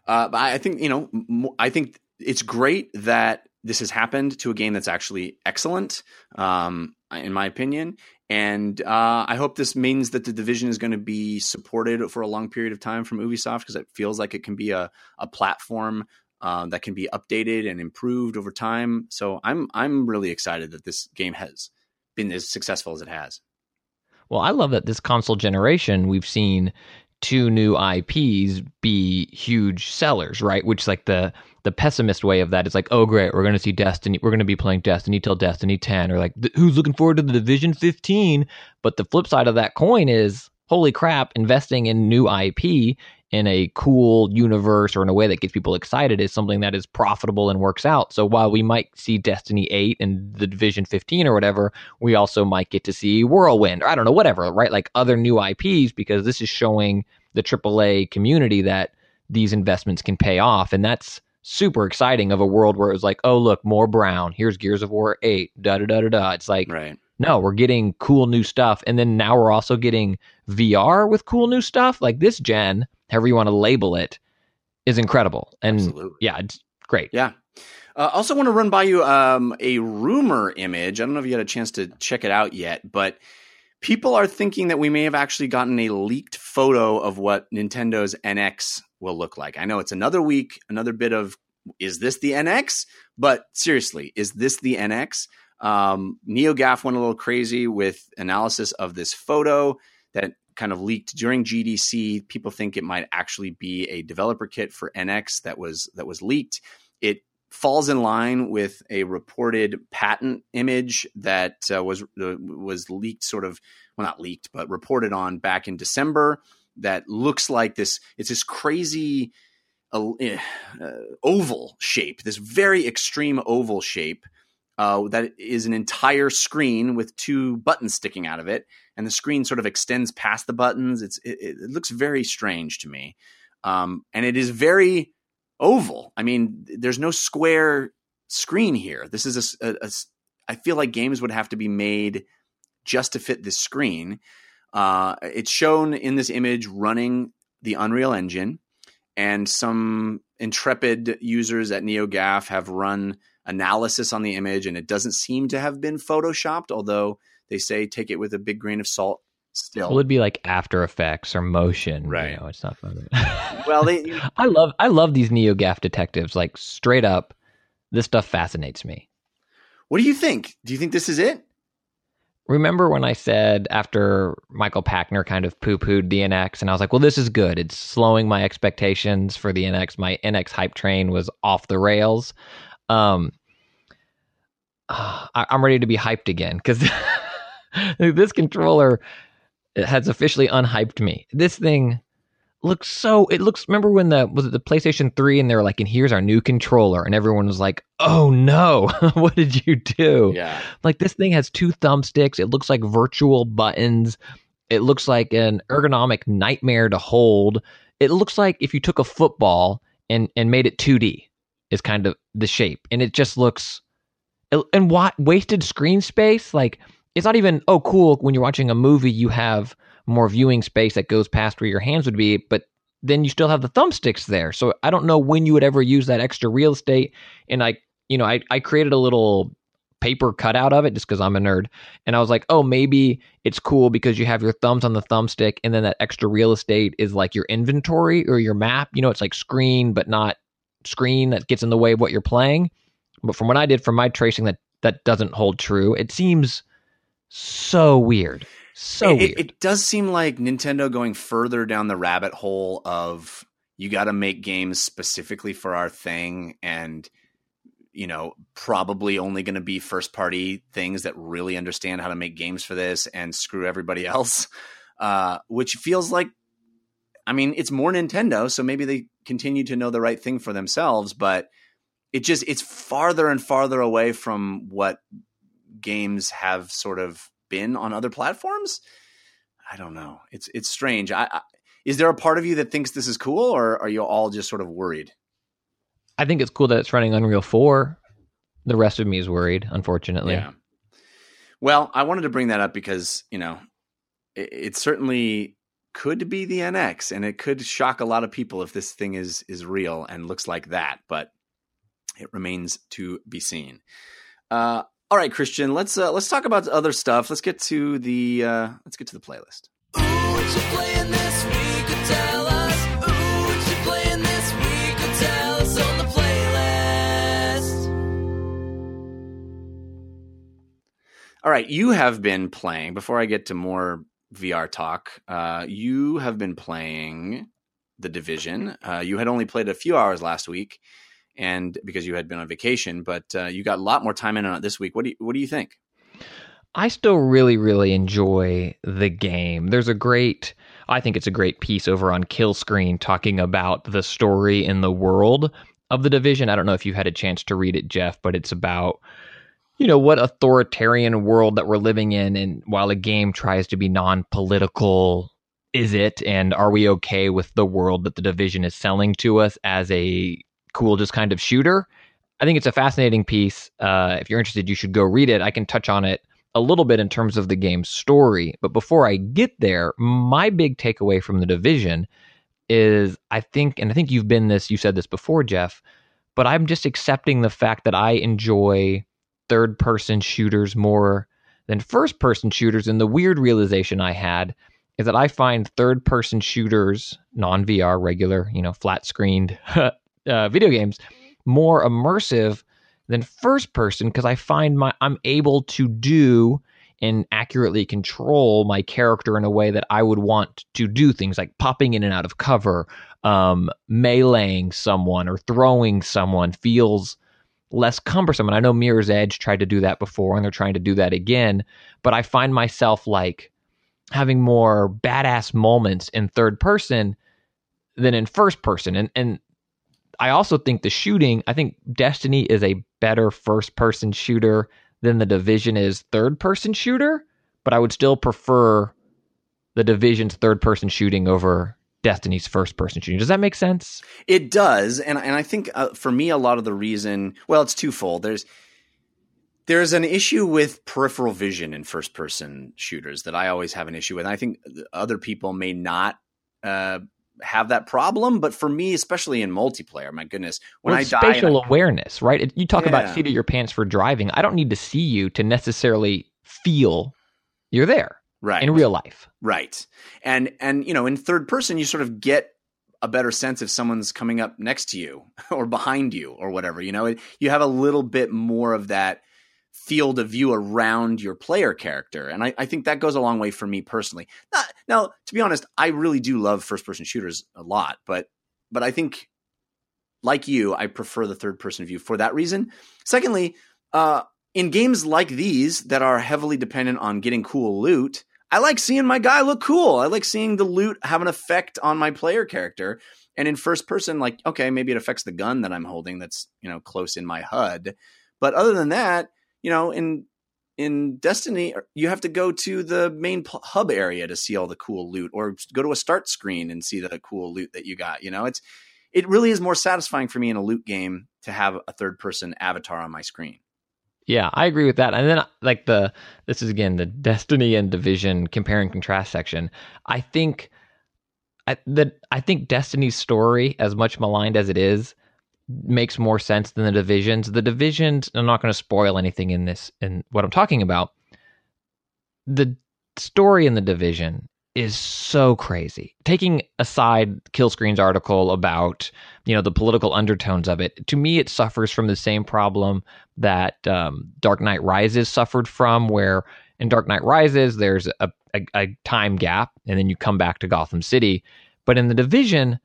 Uh, but I think, you know, I think it's great that this has happened to a game that's actually excellent, um, in my opinion. And uh, I hope this means that the division is going to be supported for a long period of time from Ubisoft because it feels like it can be a, a platform uh, that can be updated and improved over time. So I'm I'm really excited that this game has been as successful as it has. Well, I love that this console generation we've seen two new IPs be huge sellers, right? Which like the the pessimist way of that is like, oh great, we're to see Destiny, we're to be playing Destiny till Destiny 10 or like who's looking forward to the Division 15? But the flip side of that coin is holy crap, investing in new IP in a cool universe or in a way that gets people excited is something that is profitable and works out. So while we might see Destiny 8 and the Division 15 or whatever, we also might get to see Whirlwind or I don't know, whatever, right? Like other new IPs because this is showing the AAA community that these investments can pay off. And that's super exciting of a world where it was like, oh, look, more brown. Here's Gears of War 8, da da da da da. It's like, right. no, we're getting cool new stuff. And then now we're also getting VR with cool new stuff. Like this gen, however you want to label it, is incredible. And Absolutely. yeah, it's great. Yeah. Uh, also, want to run by you um, a rumor image. I don't know if you had a chance to check it out yet, but people are thinking that we may have actually gotten a leaked photo of what Nintendo's NX will look like. I know it's another week, another bit of is this the NX? But seriously, is this the NX? Um, NeoGAF went a little crazy with analysis of this photo that kind of leaked during GDC. People think it might actually be a developer kit for NX that was that was leaked. It falls in line with a reported patent image that uh, was uh, was leaked, sort of well, not leaked, but reported on back in December. That looks like this. It's this crazy uh, oval shape, this very extreme oval shape. Uh, that is an entire screen with two buttons sticking out of it, and the screen sort of extends past the buttons. It's it, it looks very strange to me, um, and it is very oval. I mean, there's no square screen here. This is a, a, a I feel like games would have to be made just to fit this screen. Uh, it's shown in this image running the Unreal Engine, and some intrepid users at NeoGAF have run analysis on the image, and it doesn't seem to have been photoshopped, although they say take it with a big grain of salt still. It would be like After Effects or Motion. Right. You know, it's not well, they, I love I love these NeoGAF detectives. Like straight up, this stuff fascinates me. What do you think? Do you think this is it? Remember when I said after Michael Pachter kind of poo pooed the NX, and I was like, well, this is good. It's slowing my expectations for the NX. My NX hype train was off the rails. Um, Ah, I, am ready to be hyped again because this controller has officially unhyped me. This thing looks so it looks remember when the was it the PlayStation 3 and they were like and here's our new controller and everyone was like oh no what did you do yeah like this thing has two thumbsticks it looks like virtual buttons it looks like an ergonomic nightmare to hold it looks like if you took a football and and made it 2D is kind of the shape and it just looks and wasted screen space? Like it's not even oh cool when you're watching a movie you have more viewing space that goes past where your hands would be but then you still have the thumbsticks there. So i don't know when you would ever use that extra real estate and i you know i, I created a little paper cutout of it just because i'm a nerd and i was like oh maybe it's cool because you have your thumbs on the thumbstick and then that extra real estate is like your inventory or your map you know it's like screen but not screen that gets in the way of what you're playing but from what i did from my tracing that that doesn't hold true it seems so weird. So it, weird. It, it does seem like Nintendo going further down the rabbit hole of you got to make games specifically for our thing and you know probably only going to be first party things that really understand how to make games for this and screw everybody else uh, which feels like i mean it's more nintendo so maybe they continue to know the right thing for themselves but it just it's farther and farther away from what games have sort of been on other platforms. I don't know. It's it's strange. I, I, is there a part of you that thinks this is cool, or are you all just sort of worried? I think it's cool that it's running Unreal Four. The rest of me is worried, unfortunately. Yeah. Well, I wanted to bring that up because you know it, it certainly could be the NX, and it could shock a lot of people if this thing is is real and looks like that. But it remains to be seen. Uh, all right, Christian, let's uh, let's talk about other stuff. Let's get to the uh, let's get to the playlist. All right, you have been playing. Before I get to more VR talk, uh, you have been playing the Division. Uh, you had only played a few hours last week and because you had been on vacation, but uh, you got a lot more time in on it this week. What do you, what do you think? I still really, really enjoy the game. There's a great, I think it's a great piece over on Kill Screen talking about the story in the world of the division. I don't know if you had a chance to read it, Jeff, but it's about, you know, what authoritarian world that we're living in. And while a game tries to be non political, is it? And are we okay with the world that the division is selling to us as a cool, just kind of shooter. I think it's a fascinating piece. Uh, if you're interested, you should go read it. I can touch on it a little bit in terms of the game's story. But before I get there, my big takeaway from the division is I think, and I think you've been this, you said this before, Jeff, but I'm just accepting the fact that I enjoy third person shooters more than first person shooters. And the weird realization I had is that I find third person shooters, non VR, regular, you know, flat screened uh, video games more immersive than first person because I find my I'm able to do and accurately control my character in a way that I would want to do things like popping in and out of cover, um, meleeing someone or throwing someone feels less cumbersome. And I know Mirror's Edge tried to do that before and they're trying to do that again. But I find myself like having more badass moments in third person than in first person. And and I also think the shooting, I think Destiny is a better first person shooter than the Division is third person shooter, but I would still prefer the Division's third person shooting over Destiny's first person shooting. Does that make sense? It does, and and I think uh, for me a lot of the reason, well, it's twofold. There's there's an issue with peripheral vision in first person shooters that I always have an issue with. And I think other people may not uh, have that problem, but for me, especially in multiplayer, my goodness, when well, I die, spatial I, awareness, right? You talk Yeah. about seat of your pants for driving. I don't need to see you to necessarily feel you're there right in real life. Right. And and you know, in third person you sort of get a better sense if someone's coming up next to you or behind you or whatever, you know. You have a little bit more of that field of view around your player character. And I, I think that goes a long way for me personally. Not, now, to be honest, I really do love first person shooters a lot, but but I think like you, I prefer the third person view for that reason. Secondly, uh in games like these that are heavily dependent on getting cool loot, I like seeing my guy look cool. I like seeing the loot have an effect on my player character. And in first person, like, okay, maybe it affects the gun that I'm holding that's, you know, close in my HUD. But other than that, you know, in in Destiny, you have to go to the main hub area to see all the cool loot, or go to a start screen and see the cool loot that you got. You know, it's it really is more satisfying for me in a loot game to have a third person avatar on my screen. Yeah, I agree with that. And then like the this is again the Destiny and Division compare and contrast section. I think I that I think Destiny's story, as much maligned as it is, makes more sense than the Divisions. The Divisions, I'm not going to spoil anything in this in what I'm talking about. The story in the Division is so crazy. Taking aside Killscreen's article about you know the political undertones of it, to me it suffers from the same problem that um, Dark Knight Rises suffered from, where in Dark Knight Rises there's a, a, a time gap, and then you come back to Gotham City. But in the Division,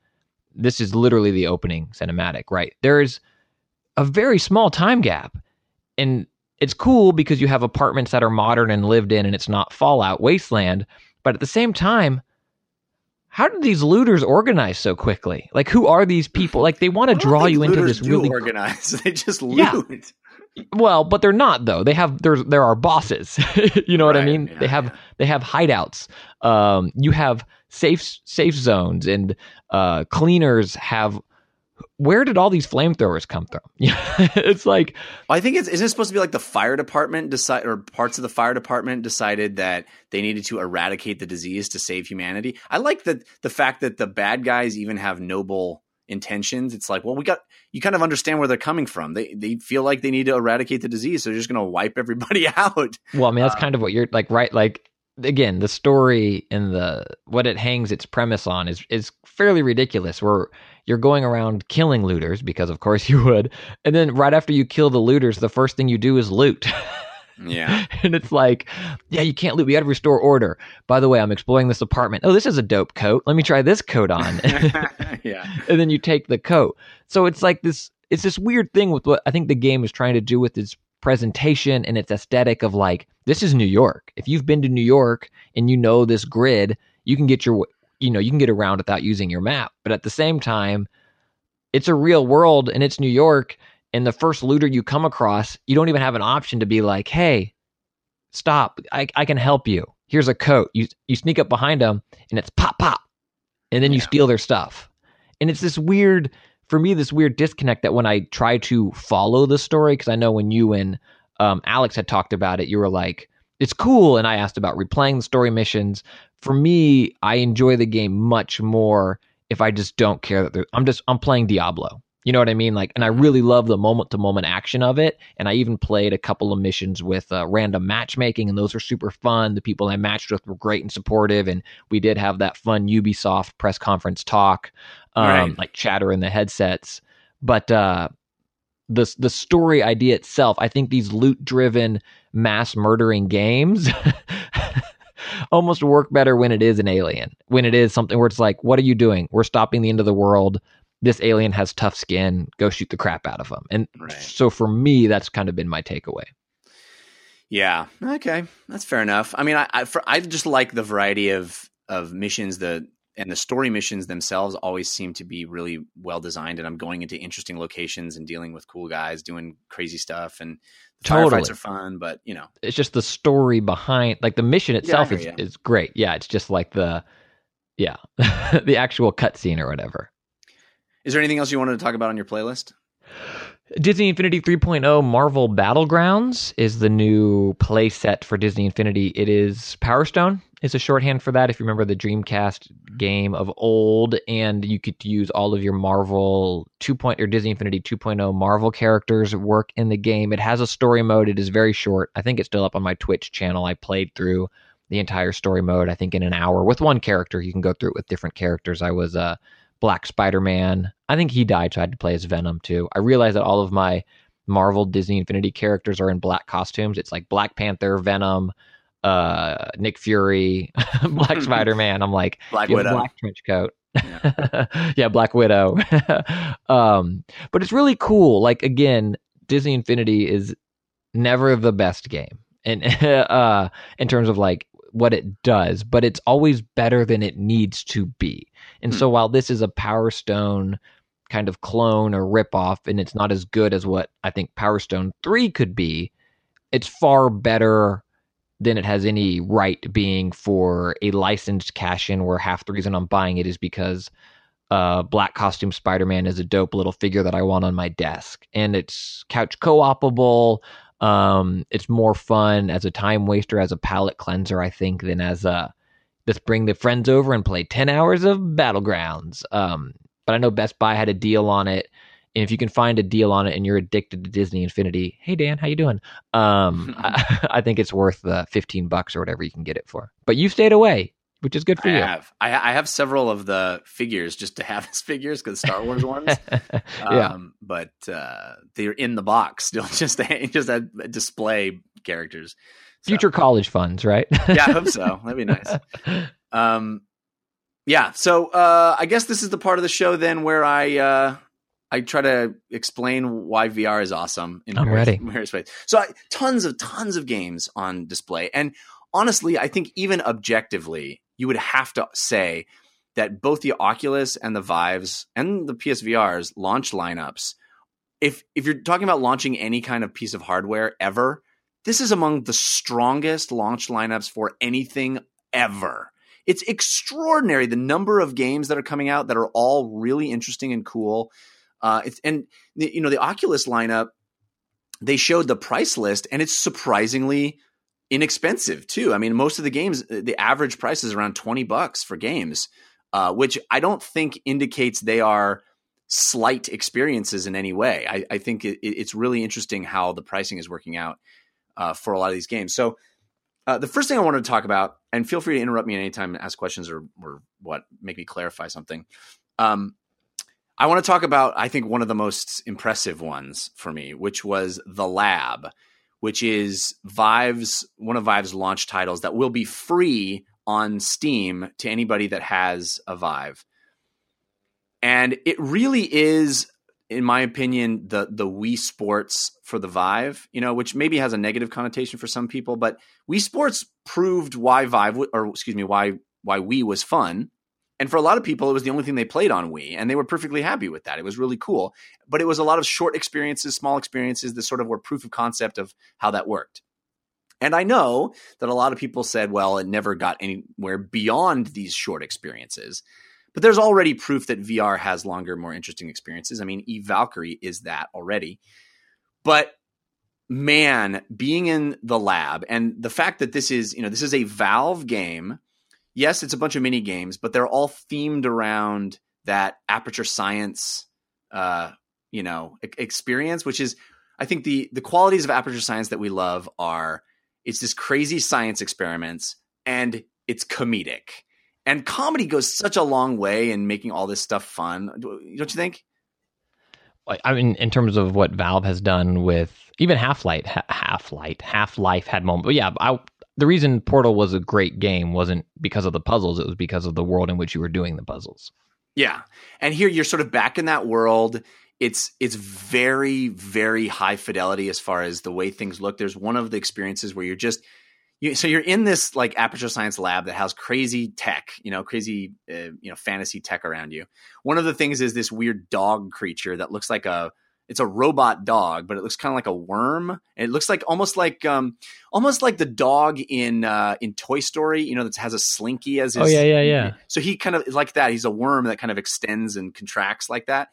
this is literally the opening cinematic, right? There is a very small time gap, and it's cool because you have apartments that are modern and lived in, and it's not Fallout Wasteland. But at the same time, how did these looters organize so quickly? Like, who are these people? Like, they want to draw you into this really organize. They just Yeah. Well, but they're not though. They have there's there are bosses. you know what I mean? yeah, they have yeah. they have hideouts. Um, you have safe safe zones and uh, cleaners have. Where did all these flamethrowers come from? it's like I think it's isn't it supposed to be like the fire department decide or parts of the fire department decided that they needed to eradicate the disease to save humanity. I like that the fact that the bad guys even have noble intentions. It's like, well, we got you kind of understand where they're coming from. They they feel like they need to eradicate the disease, so they're just going to wipe everybody out. Well, I mean, that's Uh, kind of what you're like, right? Like, again, the story and the what it hangs its premise on is is fairly ridiculous. Where you're going around killing looters because, of course, you would, and then right after you kill the looters, the first thing you do is loot. Yeah. and it's like, yeah, you can't loot. We got to restore order. By the way, I'm exploring this apartment. Oh, this is a dope coat. Let me try this coat on. yeah. and then you take the coat. So it's like this it's this weird thing with what I think the game is trying to do with its presentation and its aesthetic of like this is New York. If you've been to New York and you know this grid, you can get your you know, you can get around without using your map. But at the same time, it's a real world and it's New York and the first looter you come across, you don't even have an option to be like, "Hey, stop. I I can help you. Here's a coat." You you sneak up behind them and it's pop pop. And then you steal their stuff. And it's this weird for me this weird disconnect that when I try to follow the story because I know when you and um, Alex had talked about it, you were like, "It's cool," and I asked about replaying the story missions. For me, I enjoy the game much more if I just don't care that I'm just I'm playing Diablo. You know what I mean? Like, and I really love the moment to moment action of it. And I even played a couple of missions with uh, random matchmaking, and those were super fun. The people I matched with were great and supportive, and we did have that fun Ubisoft press conference talk, um, Right. like chatter in the headsets. But uh, the the story idea itself, I think these loot driven mass murdering games almost work better when it is an alien. When it is something where it's like, what are you doing? We're stopping the end of the world. This alien has tough skin. Go shoot the crap out of him. And Right. so for me, that's kind of been my takeaway. Yeah. Okay, that's fair enough. I mean, I I, for, I just like the variety of of missions. The and the story missions themselves always seem to be really well designed. And I'm going into interesting locations and dealing with cool guys doing crazy stuff. And the Totally. firefights are fun, but you know, It's just the story behind, like the mission itself hear is, ya. is great. Yeah, it's just like the, yeah, the actual cutscene or whatever. Is there anything else you wanted to talk about on your playlist? Disney Infinity 3.0 Marvel Battlegrounds is the new play set for Disney Infinity. It is Power Stone is a shorthand for that. If you remember the Dreamcast game of old, and you could use all of your Marvel 2. Point, or Disney Infinity 2.0 Marvel characters work in the game. It has a story mode. It is very short. I think it's still up on my Twitch channel. I played through the entire story mode. I think in an hour with one character. You can go through it with different characters. I was uh, Black Spider Man. I think he died, so I had to play as Venom too. I realized that all of my Marvel Disney Infinity characters are in black costumes. It's like Black Panther, Venom, uh, Nick Fury, Black Spider Man. I'm like, Black you have a Widow. black trench coat. Yeah. Black Widow. um, but it's really cool. Like again, Disney Infinity is never the best game, and uh, in terms of like what it does, but it's always better than it needs to be. And Hmm. so while this is a Power Stone kind of clone or ripoff, and it's not as good as what I think Power Stone Three could be, it's far better than it has any right being for a licensed cash in where half the reason I'm buying it is because uh, Black Costume Spider Man is a dope little figure that I want on my desk. And it's couch co opable. Um, it's more fun as a time waster, as a palate cleanser, I think, than as a let's bring the friends over and play 10 hours of Battlegrounds. Um, but I know Best Buy had a deal on it. And if you can find a deal on it and you're addicted to Disney Infinity, hey Dan, how you doing? Um, I, I think it's worth the 15 bucks or whatever you can get it for. But you stayed away, which is good for I you. have. I, I have several of the figures just to have as figures because Star Wars ones. yeah. Um, but uh, they're in the box still, just just a display characters. So, Future college funds, right? yeah, I hope so. That'd be nice. Um, yeah. So uh, I guess this is the part of the show then where I uh, I try to explain why VR is awesome in I'm various, ready. various ways. So I, tons of tons of games on display, and honestly, I think even objectively, you would have to say that both the Oculus and the Vives and the PSVR's launch lineups, if if you're talking about launching any kind of piece of hardware ever, this is among the strongest launch lineups for anything ever. It's extraordinary the number of games that are coming out that are all really interesting and cool. Uh, it's, and you know the Oculus lineup, they showed the price list, and it's surprisingly inexpensive too. I mean, most of the games, the average price is around twenty bucks for games, uh, which I don't think indicates they are slight experiences in any way. I, I think it, it's really interesting how the pricing is working out uh, for a lot of these games. So uh, the first thing I wanted to talk about, and feel free to interrupt me at any time and ask questions or or what, make me clarify something. Um, I want to talk about, I think, one of the most impressive ones for me, which was The Lab, which is Vive's one of Vive's launch titles that will be free on Steam to anybody that has a Vive. And it really is, in my opinion, the the Wii Sports for the Vive, you know, which maybe has a negative connotation for some people, but Wii Sports proved why Vive, or excuse me, why why Wii was fun. And for a lot of people, it was the only thing they played on Wii, and they were perfectly happy with that. It was really cool. But it was a lot of short experiences, small experiences that sort of were proof of concept of how that worked. And I know that a lot of people said, well, it never got anywhere beyond these short experiences. But there's already proof that VR has longer, more interesting experiences. I mean, Eve Valkyrie is that already. But man, being in the lab and the fact that this is, you know, this is a Valve game. Yes, it's a bunch of mini games, but they're all themed around that aperture science, uh, you know, e- experience, which is, I think the the qualities of aperture science that we love are it's this crazy science experiments and it's comedic. And comedy goes such a long way in making all this stuff fun. Don't you think? I mean, in terms of what Valve has done with even Half Light, Half Life had moments. But yeah, I, the reason Portal was a great game wasn't because of the puzzles; it was because of the world in which you were doing the puzzles. Yeah. And here you're sort of back in that world. It's it's very very high fidelity as far as the way things look. There's one of the experiences where you're just you, so you're in this like aperture science lab that has crazy tech, you know, crazy uh, you know fantasy tech around you. One of the things is this weird dog creature that looks like a it's a robot dog, but it looks kind of like a worm. and It looks like almost like um almost like the dog in uh in Toy Story, you know, that has a slinky as his Oh yeah, yeah, yeah. so he kind of like that. He's a worm that kind of extends and contracts like that.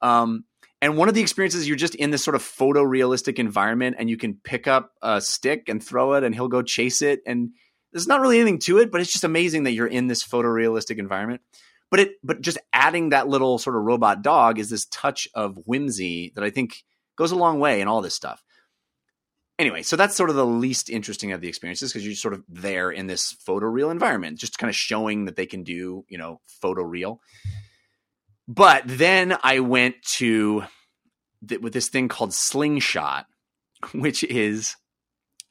Um, and one of the experiences, you're just in this sort of photorealistic environment, and you can pick up a stick and throw it, and he'll go chase it. And there's not really anything to it, but it's just amazing that you're in this photorealistic environment. But it, but just adding that little sort of robot dog is this touch of whimsy that I think goes a long way in all this stuff. Anyway, so that's sort of the least interesting of the experiences because you're sort of there in this photoreal environment, just kind of showing that they can do, you know, photoreal. But then I went to th- with this thing called Slingshot, which is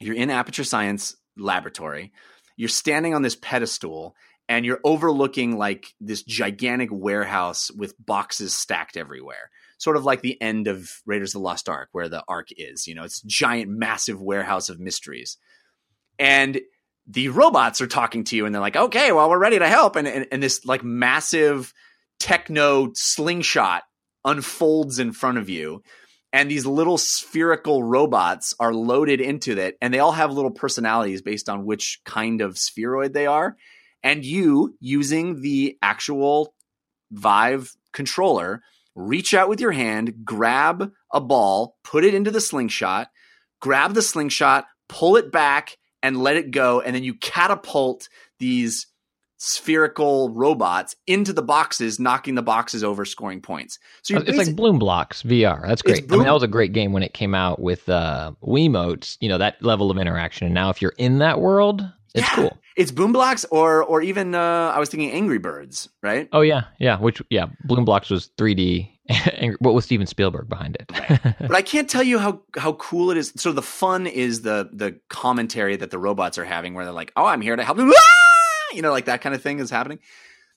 you're in Aperture Science Laboratory. You're standing on this pedestal and you're overlooking like this gigantic warehouse with boxes stacked everywhere. Sort of like the end of Raiders of the Lost Ark, where the Ark is. You know, it's giant, massive warehouse of mysteries. And the robots are talking to you and they're like, okay, well, we're ready to help. And, and, and this like massive techno slingshot unfolds in front of you and these little spherical robots are loaded into it and they all have little personalities based on which kind of spheroid they are and you using the actual vive controller reach out with your hand grab a ball put it into the slingshot grab the slingshot pull it back and let it go and then you catapult these spherical robots into the boxes, knocking the boxes over, scoring points. So you're It's like Boom Blox VR. That's great. I mean, that was a great game when it came out with uh, Wiimotes. You know that level of interaction. And now, if you're in that world, it's Yeah. cool. it's Boom Blox or or even uh, I was thinking Angry Birds, right? Oh yeah, yeah. Which yeah, Boom Blox was 3D. and what was Steven Spielberg behind it? But I can't tell you how how cool it is. So the fun is the the commentary that the robots are having, where they're like, "Oh, I'm here to help you," you know, like that kind of thing is happening.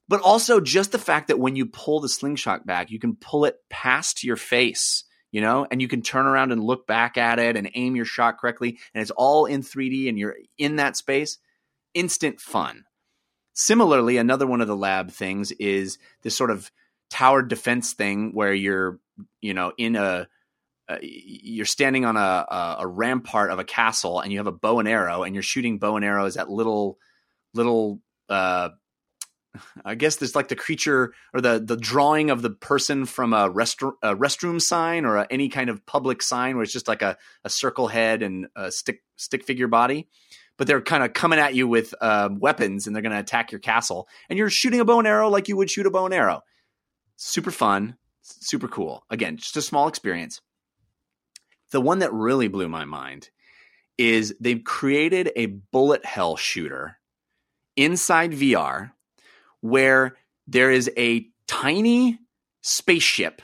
But also just the fact that when you pull the slingshot back, you can pull it past your face, you know, and you can turn around and look back at it and aim your shot correctly, and it's all in 3D, and you're in that space. Instant fun. Similarly, another one of the lab things is this sort of tower defense thing where you're, you know, in a uh, you're standing on a, a a rampart of a castle and you have a bow and arrow and you're shooting bow and arrows at little little uh I guess there's like the creature or the the drawing of the person from a, rest, a restroom sign or a, any kind of public sign where it's just like a, a circle head and a stick stick figure body, but they're kind of coming at you with um, weapons and they're going to attack your castle and you're shooting a bow and arrow like you would shoot a bow and arrow. Super fun, super cool. Again, just a small experience. The one that really blew my mind is they've created a bullet hell shooter inside VR where there is a tiny spaceship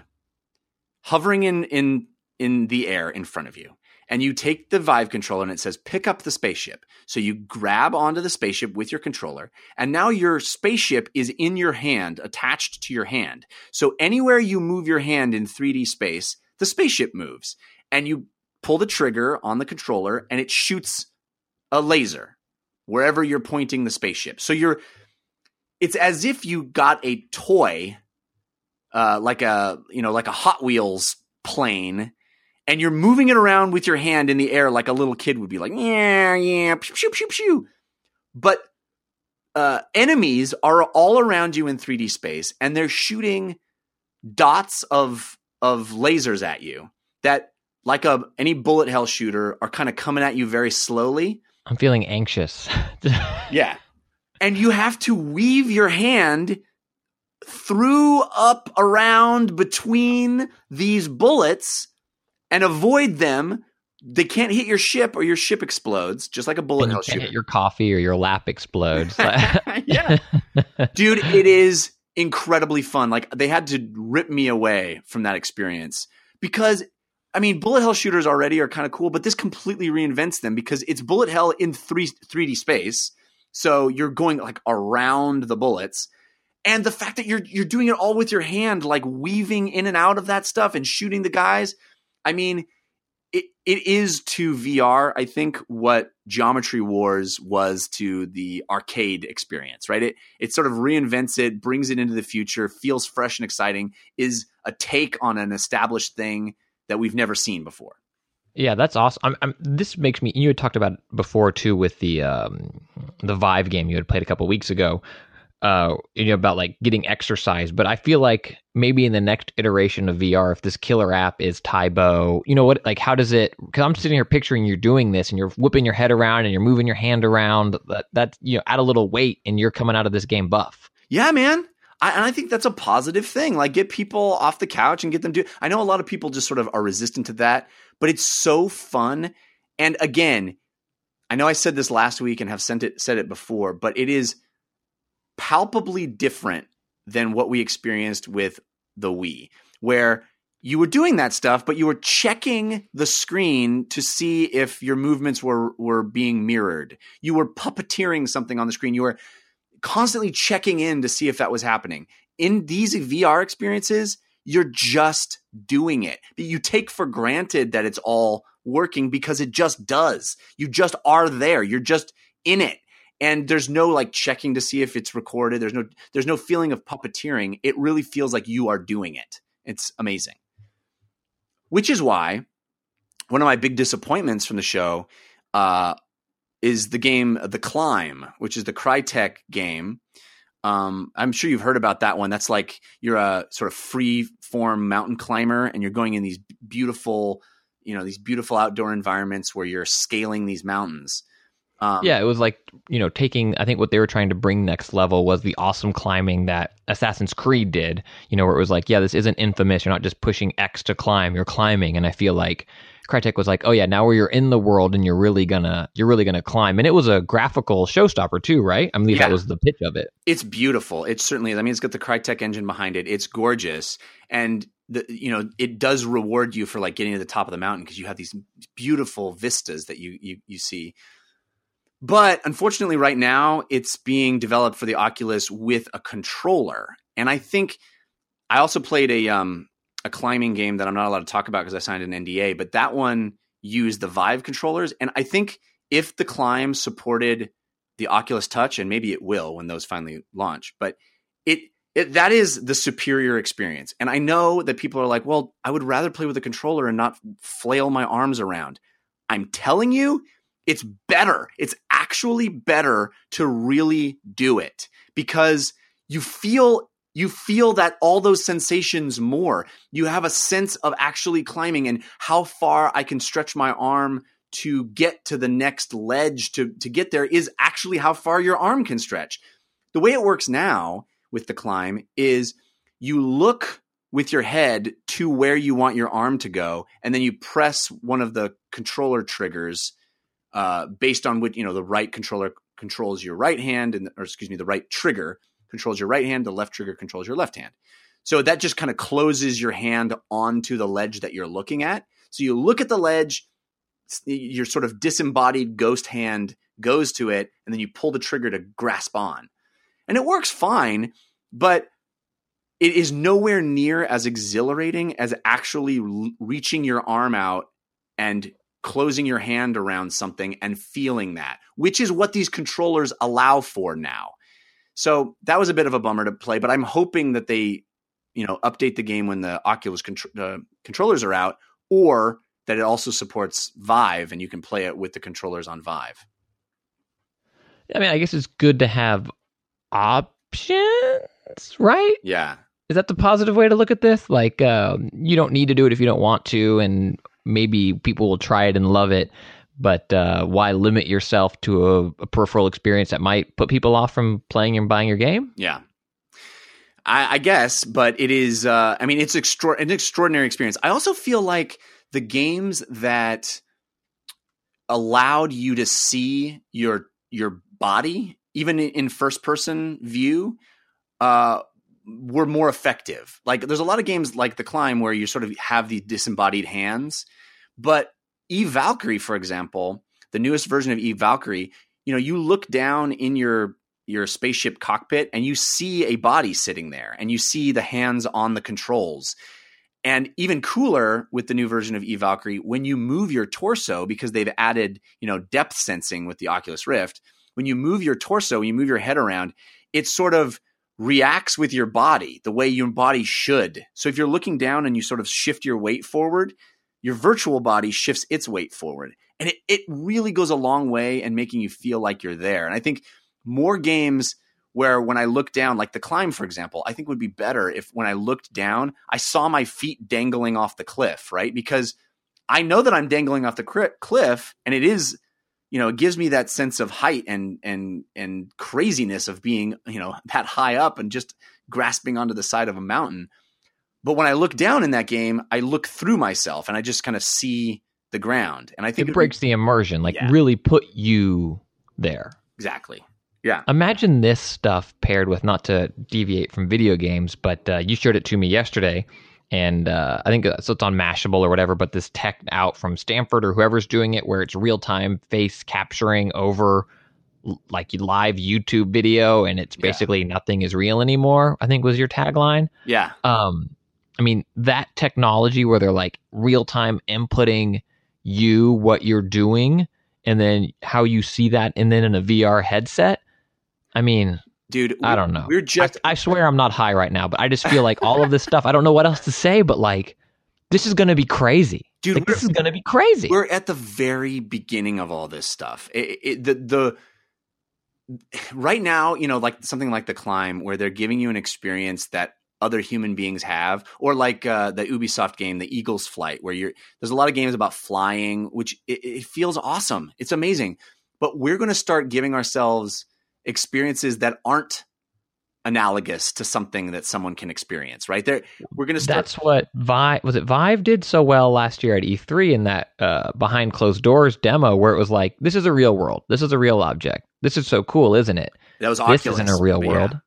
hovering in in in the air in front of you. And you take the vive controller and it says pick up the spaceship. So you grab onto the spaceship with your controller and now your spaceship is in your hand attached to your hand. So anywhere you move your hand in 3D space the spaceship moves and you pull the trigger on the controller and it shoots a laser wherever you're pointing the spaceship. So you're it's as if you got a toy uh, like a you know like a hot wheels plane and you're moving it around with your hand in the air like a little kid would be like yeah yeah pew pew pew pew. But uh, enemies are all around you in 3d space and they're shooting dots of of lasers at you that like a any bullet hell shooter are kind of coming at you very slowly I'm feeling anxious. yeah. And you have to weave your hand through, up, around, between these bullets and avoid them. They can't hit your ship or your ship explodes, just like a bullet hell shooter. hit your coffee or your lap explodes. yeah. Dude, it is incredibly fun. Like they had to rip me away from that experience because I mean, bullet hell shooters already are kind of cool, but this completely reinvents them because it's bullet hell in three 3D space. So you're going like around the bullets and the fact that you're you're doing it all with your hand, like weaving in and out of that stuff and shooting the guys. I mean, it it is to VR. I think what Geometry Wars was to the arcade experience, right? It it sort of reinvents it, brings it into the future, feels fresh and exciting. Is a take on an established thing that we've never seen before. Yeah, that's awesome. I'm, I'm, this makes me. You had talked about before too with the um, the Vive game you had played a couple weeks ago. Uh, you know about like getting exercise, but I feel like maybe in the next iteration of VR, if this killer app is Tae Bo, you know what? Like, how does it? Because I'm sitting here picturing you're doing this and you're whipping your head around and you're moving your hand around. That that you know, add a little weight and you're coming out of this game buff. Yeah, man. I, and I think that's a positive thing. Like, get people off the couch and get them to. I know a lot of people just sort of are resistant to that, but it's so fun. And again, I know I said this last week and have sent it said it before, but it is palpably different than what we experienced with the Wii, where you were doing that stuff, but you were checking the screen to see if your movements were were being mirrored. You were puppeteering something on the screen. You were constantly checking in to see if that was happening. In these VR experiences, you're just doing it. But you take for granted that it's all working because it just does. You just are there. You're just in it. And there's no like checking to see if it's recorded. There's no there's no feeling of puppeteering. It really feels like you are doing it. It's amazing. Which is why one of my big disappointments from the show uh, is the game The Climb, which is the Crytek game. Um, I'm sure you've heard about that one. That's like you're a sort of free form mountain climber and you're going in these beautiful, you know, these beautiful outdoor environments where you're scaling these mountains. Um, yeah, it was like you know taking. I think what they were trying to bring next level was the awesome climbing that Assassin's Creed did. You know, where it was like, yeah, this isn't infamous. You're not just pushing X to climb. You're climbing, and I feel like Crytek was like, oh yeah, now where you're in the world and you're really gonna you're really gonna climb. And it was a graphical showstopper too, right? I believe yeah. that was the pitch of it. It's beautiful. It certainly. Is. I mean, it's got the Crytek engine behind it. It's gorgeous, and the you know it does reward you for like getting to the top of the mountain because you have these beautiful vistas that you you you see. But unfortunately, right now it's being developed for the Oculus with a controller, and I think I also played a um a climbing game that I'm not allowed to talk about because I signed an NDA, but that one used the Vive controllers. And I think if the climb supported the Oculus Touch, and maybe it will when those finally launch, but it, it that is the superior experience. And I know that people are like, well, I would rather play with a controller and not flail my arms around. I'm telling you, it's better. It's actually better to really do it because you feel you feel that all those sensations more. You have a sense of actually climbing and how far I can stretch my arm to get to the next ledge to, to get there is actually how far your arm can stretch. The way it works now with the climb is you look with your head to where you want your arm to go, and then you press one of the controller triggers uh, based on what you know the right controller controls your right hand and or excuse me the right trigger controls your right hand, the left trigger controls your left hand. So that just kind of closes your hand onto the ledge that you're looking at. So you look at the ledge, your sort of disembodied ghost hand goes to it, and then you pull the trigger to grasp on. And it works fine, but it is nowhere near as exhilarating as actually reaching your arm out and closing your hand around something and feeling that, which is what these controllers allow for now. So that was a bit of a bummer to play, but I'm hoping that they, you know, update the game when the Oculus contr- uh, controllers are out, or that it also supports Vive and you can play it with the controllers on Vive. I mean, I guess it's good to have options, right? Yeah. Is that the positive way to look at this? Like, um, you don't need to do it if you don't want to, and maybe people will try it and love it but uh, why limit yourself to a, a, peripheral experience that might put people off from playing and buying your game? Yeah. I, I guess, but it is. Uh, I mean, it's an extraordinary experience. I also feel like the games that allowed you to see your your body, even in first person view, uh, were more effective. Like, there's a lot of games like The Climb where you sort of have the disembodied hands, but Eve Valkyrie, for example, the newest version of Eve Valkyrie, you know, you look down in your your spaceship cockpit and you see a body sitting there and you see the hands on the controls. And even cooler with the new version of Eve Valkyrie, when you move your torso, because they've added, you know, depth sensing with the Oculus Rift, when you move your torso, you move your head around, it sort of reacts with your body the way your body should. So if you're looking down and you sort of shift your weight forward, your virtual body shifts its weight forward. And it, it really goes a long way in making you feel like you're there. And I think more games where when I look down, like the climb, for example, I think would be better if when I looked down, I saw my feet dangling off the cliff, right? Because I know that I'm dangling off the cliff and it is, you know, it gives me that sense of height and, and, and craziness of being, you know, that high up and just grasping onto the side of a mountain. But when I look down in that game, I look through myself and I just kind of see the ground. And I think it, it breaks the immersion, like yeah. really put you there. Exactly. Yeah. Imagine this stuff paired with, not to deviate from video games, but uh, you showed it to me yesterday. And uh, I think so it's on Mashable or whatever, but this tech out from Stanford or whoever's doing it where it's real time face capturing over like live YouTube video and it's basically yeah. nothing is real anymore, I think was your tagline. Yeah. Um, I mean, that technology where they're like real time inputting you, what you're doing, and then how you see that, and then in a VR headset. I mean, dude, I don't know. We're just, I, I swear I'm not high right now, but I just feel like all of this stuff, I don't know what else to say, but like, this is going to be crazy. Dude, like, this is going to be crazy. We're at the very beginning of all this stuff. It, it, the, the, right now, you know, like something like the climb, where they're giving you an experience that other human beings have, or like uh, the Ubisoft game, the Eagle's Flight, where you're there's a lot of games about flying, which it, it feels awesome. It's amazing, but we're going to start giving ourselves experiences that aren't analogous to something that someone can experience. Right there, we're going to start. That's what Vive was. It Vive did so well last year at E3 in that uh, behind closed doors demo, where it was like, "This is a real world. This is a real object. This is so cool, isn't it?" That was Oculus, this isn't a real world. Yeah.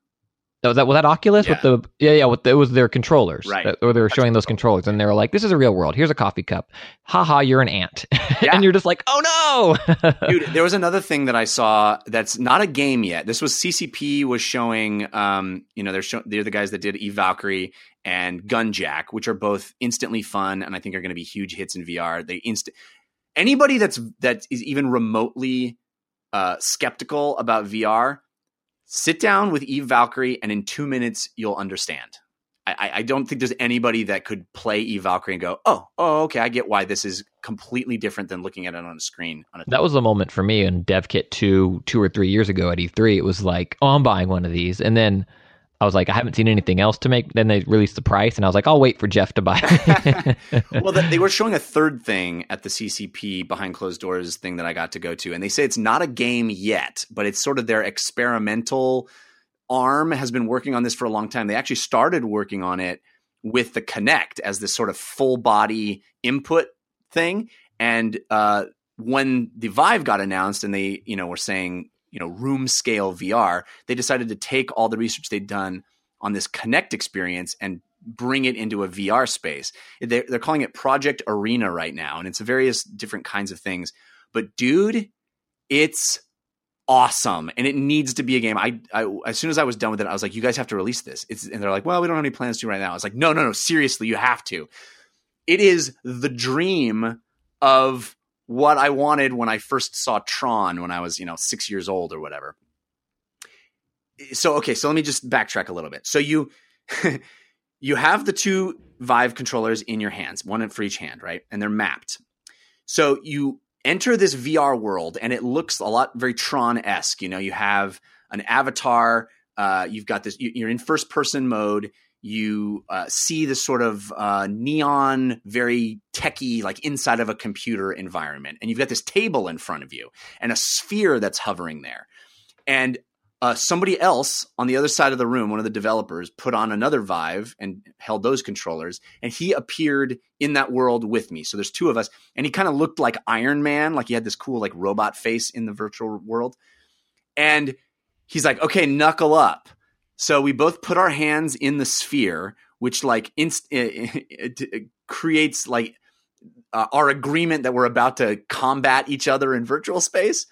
Was that was that Oculus yeah. with the yeah yeah with the, it was their controllers right. or they were showing those controllers and they were like this is a real world. Here's a coffee cup. Haha you're an ant. Yeah. and you're just like oh no. Dude there was another thing that I saw that's not a game yet. This was CCP was showing um you know they're show, they're the guys that did Eve Valkyrie and Gunjack which are both instantly fun and I think are going to be huge hits in VR they instant anybody that's that is even remotely uh, skeptical about VR sit down with Eve Valkyrie, and in two minutes, you'll understand. I, I, don't think there's anybody that could play Eve Valkyrie and go, oh, oh, okay, I get why this is completely different than looking at it on a screen. On a that was the moment for me in DevKit 2, two or three years ago at E3. It was like, oh, I'm buying one of these. And then I was like, I haven't seen anything else to make. Then they released the price, and I was like, I'll wait for Jeff to buy. well, they were showing a third thing at the CCP behind closed doors thing that I got to go to, and they say it's not a game yet, but it's sort of their experimental arm has been working on this for a long time. They actually started working on it with the Kinect as this sort of full body input thing, and uh, when the Vive got announced, and they you know were saying you know room scale VR, they decided to take all the research they'd done on this Kinect experience and bring it into a VR space. They're, they're calling it Project Arena right now, and it's various different kinds of things. But dude, it's awesome and it needs to be a game. I, I, as soon as I was done with it, I was like, you guys have to release this. It's and they're like, well, we don't have any plans to right now. I was like, no, no, no, seriously, you have to. It is the dream of what I wanted when I first saw Tron when I was, you know, six years old or whatever. So okay, so let me just backtrack a little bit. So you you have the two Vive controllers in your hands, one for each hand, right? And they're mapped. So you enter this VR world, and it looks a lot very Tron esque. You know, you have an avatar. Uh, you've got this. You're in first person mode you uh, see this sort of uh, neon, very techy, like inside of a computer environment. And you've got this table in front of you and a sphere that's hovering there. And uh, somebody else on the other side of the room, one of the developers, put on another Vive and held those controllers. And he appeared in that world with me. So there's two of us. And he kind of looked like Iron Man, like he had this cool, like robot face in the virtual world. And he's like, okay, knuckle up. So we both put our hands in the sphere, which like inst- it, it, it creates like uh, our agreement that we're about to combat each other in virtual space.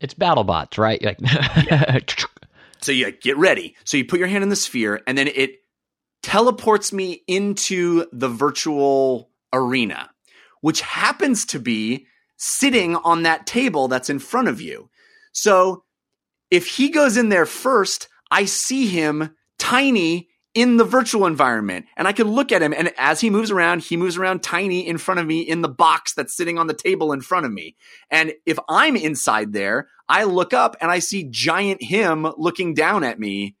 It's BattleBots, right? Like, So you get ready. So you put your hand in the sphere, and then it teleports me into the virtual arena, which happens to be sitting on that table that's in front of you. So if he goes in there first, I see him tiny in the virtual environment and I can look at him and as he moves around, he moves around tiny in front of me in the box that's sitting on the table in front of me. And if I'm inside there, I look up and I see giant him looking down at me,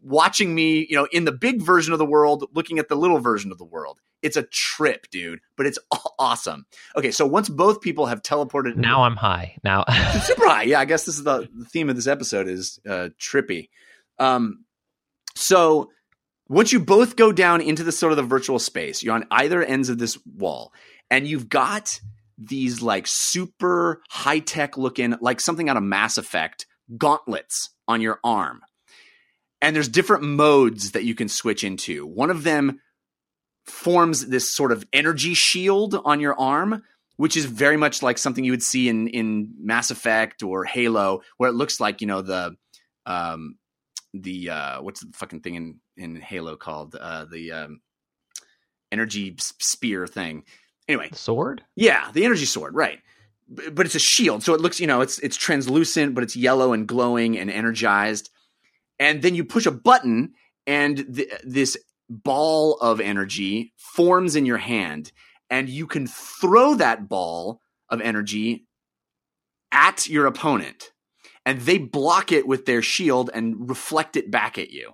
watching me, you know, in the big version of the world, looking at the little version of the world. It's a trip, dude, but it's awesome. Okay, so once both people have teleported Now I'm high. Now super high. Yeah, I guess this is the, the theme of this episode is uh, trippy. Um, so once you both go down into the sort of the virtual space, you're on either ends of this wall, and you've got these like super high tech looking, like something out of Mass Effect gauntlets on your arm. And there's different modes that you can switch into. One of them forms this sort of energy shield on your arm, which is very much like something you would see in in Mass Effect or Halo, where it looks like you know the um, the uh, what's the fucking thing in in Halo called uh, the um, energy spear thing. Anyway, sword. yeah, the energy sword, right? B- But it's a shield, so it looks you know it's it's translucent, but it's yellow and glowing and energized. And then you push a button, and th- this ball of energy forms in your hand, and you can throw that ball of energy at your opponent and they block it with their shield and reflect it back at you.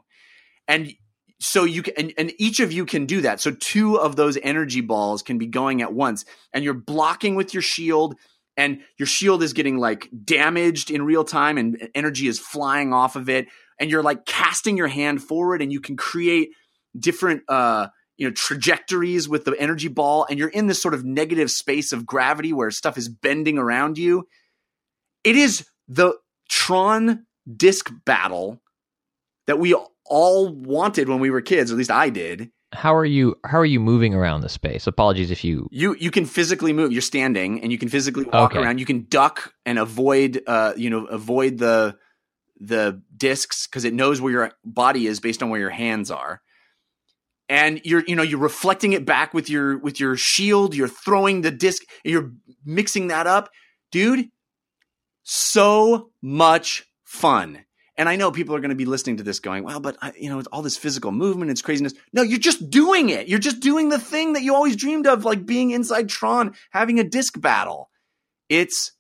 And so you can, and, and each of you can do that. So two of those energy balls can be going at once, and you're blocking with your shield, and your shield is getting like damaged in real time, and energy is flying off of it, and you're like casting your hand forward, and you can create different uh you know trajectories with the energy ball and you're in this sort of negative space of gravity where stuff is bending around you it is the Tron disc battle that we all wanted when we were kids, or at least I did. How are you? How are you moving around the space? Apologies if you. You you can physically move. You're standing, and you can physically walk Okay. around. You can duck and avoid, uh, you know, avoid the the discs because it knows where your body is based on where your hands are. And you're you know you're reflecting it back with your with your shield. You're throwing the disc. You're mixing that up, dude. So much fun. And I know people are going to be listening to this going, well, but I, you know, it's all this physical movement, it's craziness. No, you're just doing it. You're just doing the thing that you always dreamed of, like being inside Tron, having a disc battle. It's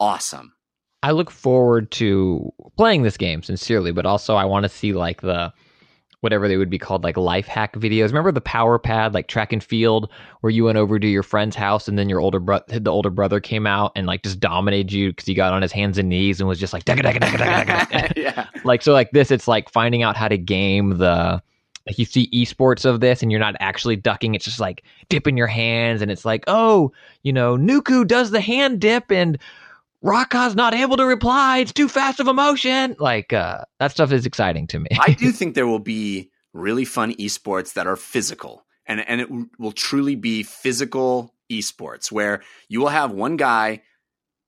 awesome. I look forward to playing this game sincerely, but also I want to see like the whatever they would be called like life hack videos. Remember the power pad like track and field where you went over to your friend's house and then your older brother the older brother came out and like just dominated you because he got on his hands and knees and was just like "Dugga, dugga, dugga, dugga, dugga." yeah. like so like this it's like finding out how to game the like you see esports of this and you're not actually ducking it's just like dipping your hands and it's like oh you know nuku does the hand dip and Raka's not able to reply it's too fast of a motion like uh that stuff is exciting to me I do think there will be really fun esports that are physical, and and it w- will truly be physical esports where you will have one guy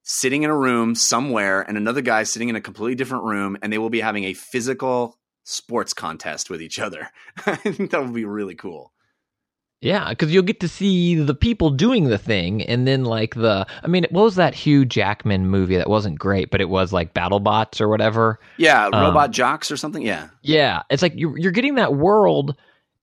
sitting in a room somewhere and another guy sitting in a completely different room, and they will be having a physical sports contest with each other. I think that would be really cool. Yeah, because you'll get to see the people doing the thing, and then like the, I mean, what was that Hugh Jackman movie that wasn't great, but it was like BattleBots or whatever. Yeah, Um, Robot Jox or something. Yeah, Yeah, it's like you're you're getting that world,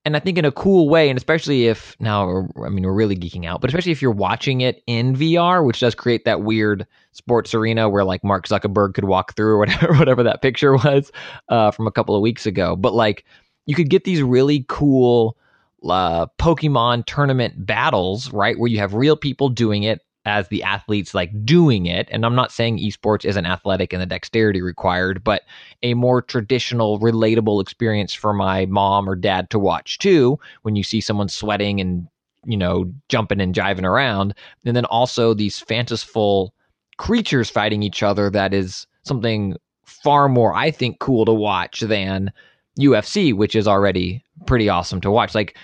and I think in a cool way, and especially if now, I mean, we're really geeking out, but especially if you're watching it in VR, which does create that weird sports arena where like Mark Zuckerberg could walk through or whatever, whatever that picture was uh, from a couple of weeks ago. But like, you could get these really cool uh, Pokemon tournament battles, right, where you have real people doing it as the athletes like doing it. And I'm not saying esports isn't athletic and the dexterity required, but a more traditional, relatable experience for my mom or dad to watch too. When you see someone sweating and you know jumping and jiving around, and then also these fanciful creatures fighting each other. That is something far more, I think, cool to watch than UFC, which is already pretty awesome to watch. Like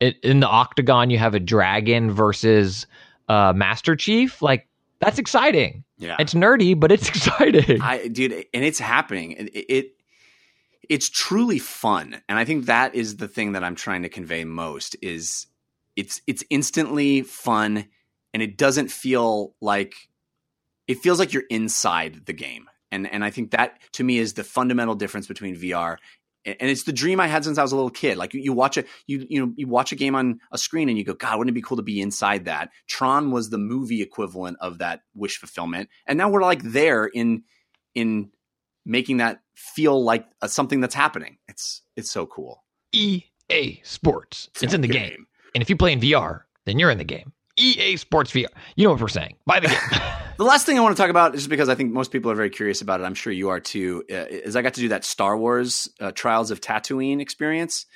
it, in the octagon, you have a dragon versus uh, Master Chief. Like that's exciting. yeah. It's nerdy, but it's exciting. I dude, and it's happening. It, it it's truly fun and i think that is the thing that i'm trying to convey most is it's it's instantly fun and it doesn't feel like it feels like you're inside the game and and i think that to me is the fundamental difference between vr and it's the dream I had since I was a little kid. Like you, you watch a you you know you watch a game on a screen and you go, God, wouldn't it be cool to be inside that? Tron was the movie equivalent of that wish fulfillment, and now we're like there in in making that feel like a, something that's happening. It's it's so cool. EA Sports. It's in the game. And if you play in VR, then you're in the game. EA Sports VR. You know what we're saying. Buy the game. The last thing I want to talk about, just because I think most people are very curious about it, I'm sure you are too, uh, is I got to do that Star Wars uh, Trials of Tatooine experience.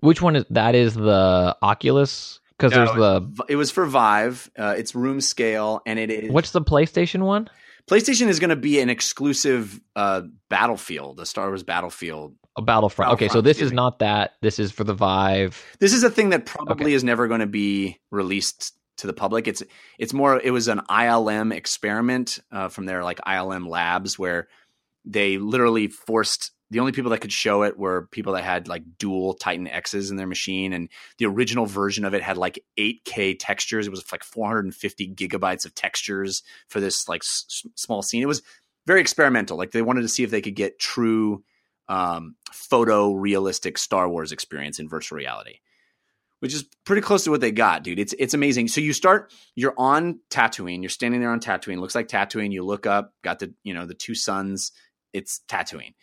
Which one is that? Is the Oculus? Because there's the It was for Vive. Uh, it's room scale, and it is. what's the PlayStation one? PlayStation is going to be an exclusive uh, Battlefield, the Star Wars Battlefield. A Battlefront. Okay, so this is not that. This is for the Vive. This is a thing that probably Okay. is never going to be released to the public. It's it's more. It was an ILM experiment uh, from their like ILM labs where they literally forced the only people that could show it were people that had like dual Titan X's in their machine, and the original version of it had like 8K textures. It was like 450 gigabytes of textures for this like s- small scene. It was very experimental. Like they wanted to see if they could get true um, photo realistic Star Wars experience in virtual reality, which is pretty close to what they got, dude. It's it's amazing. So you start, you're on Tatooine, you're standing there on Tatooine, looks like Tatooine. You look up, got the you know the two suns. It's Tatooine,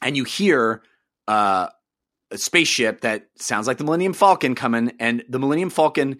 and you hear uh, a spaceship that sounds like the Millennium Falcon coming, and the Millennium Falcon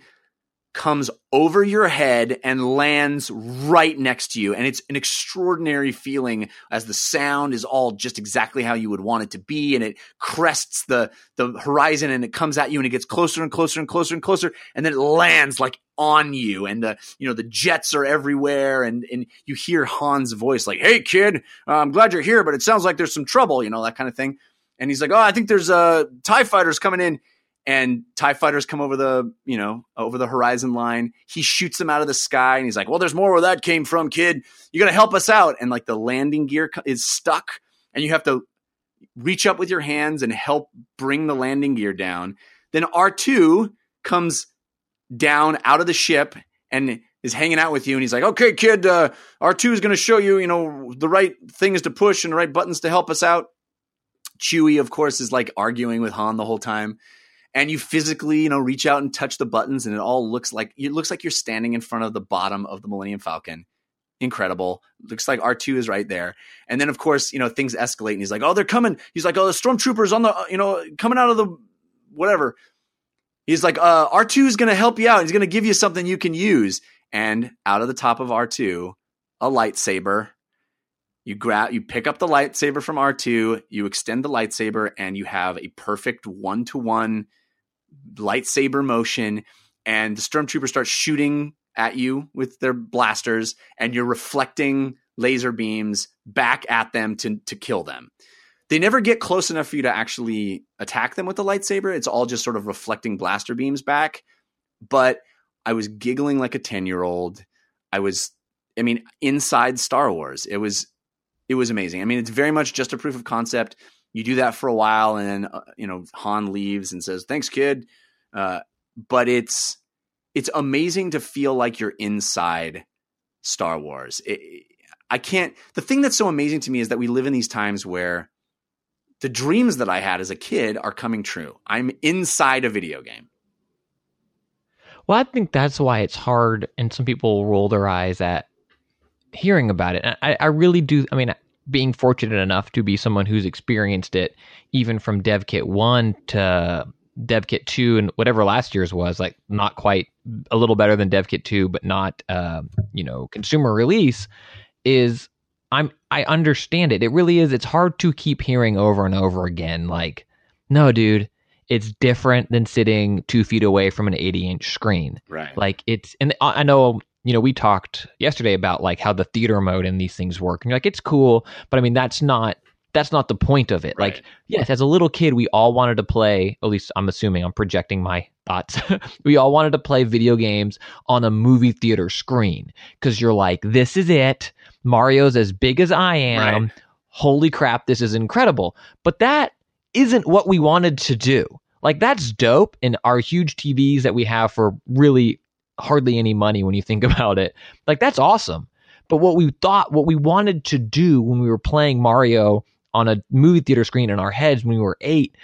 comes over your head and lands right next to you. And it's an extraordinary feeling as the sound is all just exactly how you would want it to be. And it crests the the horizon and it comes at you and it gets closer and closer and closer and closer. And then it lands like on you. And the you know the jets are everywhere. And and you hear Han's voice like hey kid I'm glad you're here but it sounds like there's some trouble you know that kind of thing. And he's like oh I think there's uh tie fighters coming in and tie fighters come over the you know over the horizon line. He shoots them out of the sky and he's like well there's more where that came from kid. You gotta help us out. And like the landing gear is stuck and you have to reach up with your hands and help bring the landing gear down. Then r2 comes down out of the ship and is hanging out with you and he's like okay kid uh, r2 is to show you you know the right things to push and the right buttons to help us out. Chewie of course is like arguing with han the whole time and you physically, you know, reach out and touch the buttons, and it all looks like it looks like you're standing in front of the bottom of the Millennium Falcon. Incredible. Looks like R2 is right there. And then of course, you know, things escalate and he's like, "Oh, they're coming." He's like, "Oh, the stormtroopers on the, uh, you know, coming out of the whatever." He's like, uh, R2 is going to help you out. He's going to give you something you can use. And out of the top of R2, a lightsaber. You grab, you pick up the lightsaber from R2, you extend the lightsaber, and you have a perfect one to one lightsaber motion. And the stormtrooper starts shooting at you with their blasters, and you're reflecting laser beams back at them to to kill them. They never get close enough for you to actually attack them with the lightsaber. It's all just sort of reflecting blaster beams back. But I was giggling like a 10 year old. I was, I mean, inside Star Wars. It was, it was amazing. I mean, it's very much just a proof of concept. You do that for a while, and then uh, you know Han leaves and says, "Thanks, kid." Uh, but it's it's amazing to feel like you're inside Star Wars. It, I can't. The thing that's so amazing to me is that we live in these times where the dreams that I had as a kid are coming true. I'm inside a video game. Well, I think that's why it's hard, and some people roll their eyes at hearing about it. I, I really do. I mean, being fortunate enough to be someone who's experienced it, even from DevKit one to DevKit two, and whatever last year's was, like not quite a little better than DevKit two, but not uh, you know consumer release. Is I'm I understand it. It really is. It's hard to keep hearing over and over again, like, no, dude, it's different than sitting two feet away from an 80 inch screen. Right. Like it's, and I know, you know, we talked yesterday about like how the theater mode and these things work. And you're like, it's cool, but I mean, that's not, that's not the point of it. Right. Like, yes, as a little kid, we all wanted to play, at least I'm assuming I'm projecting my thoughts. we all wanted to play video games on a movie theater screen because you're like, this is it. Mario's as big as I am. Right. holy crap, this is incredible. But that isn't what we wanted to do. Like that's dope and our huge TVs that we have for really hardly any money when you think about it. Like that's awesome. But what we thought, what we wanted to do when we were playing Mario on a movie theater screen in our heads when we were eight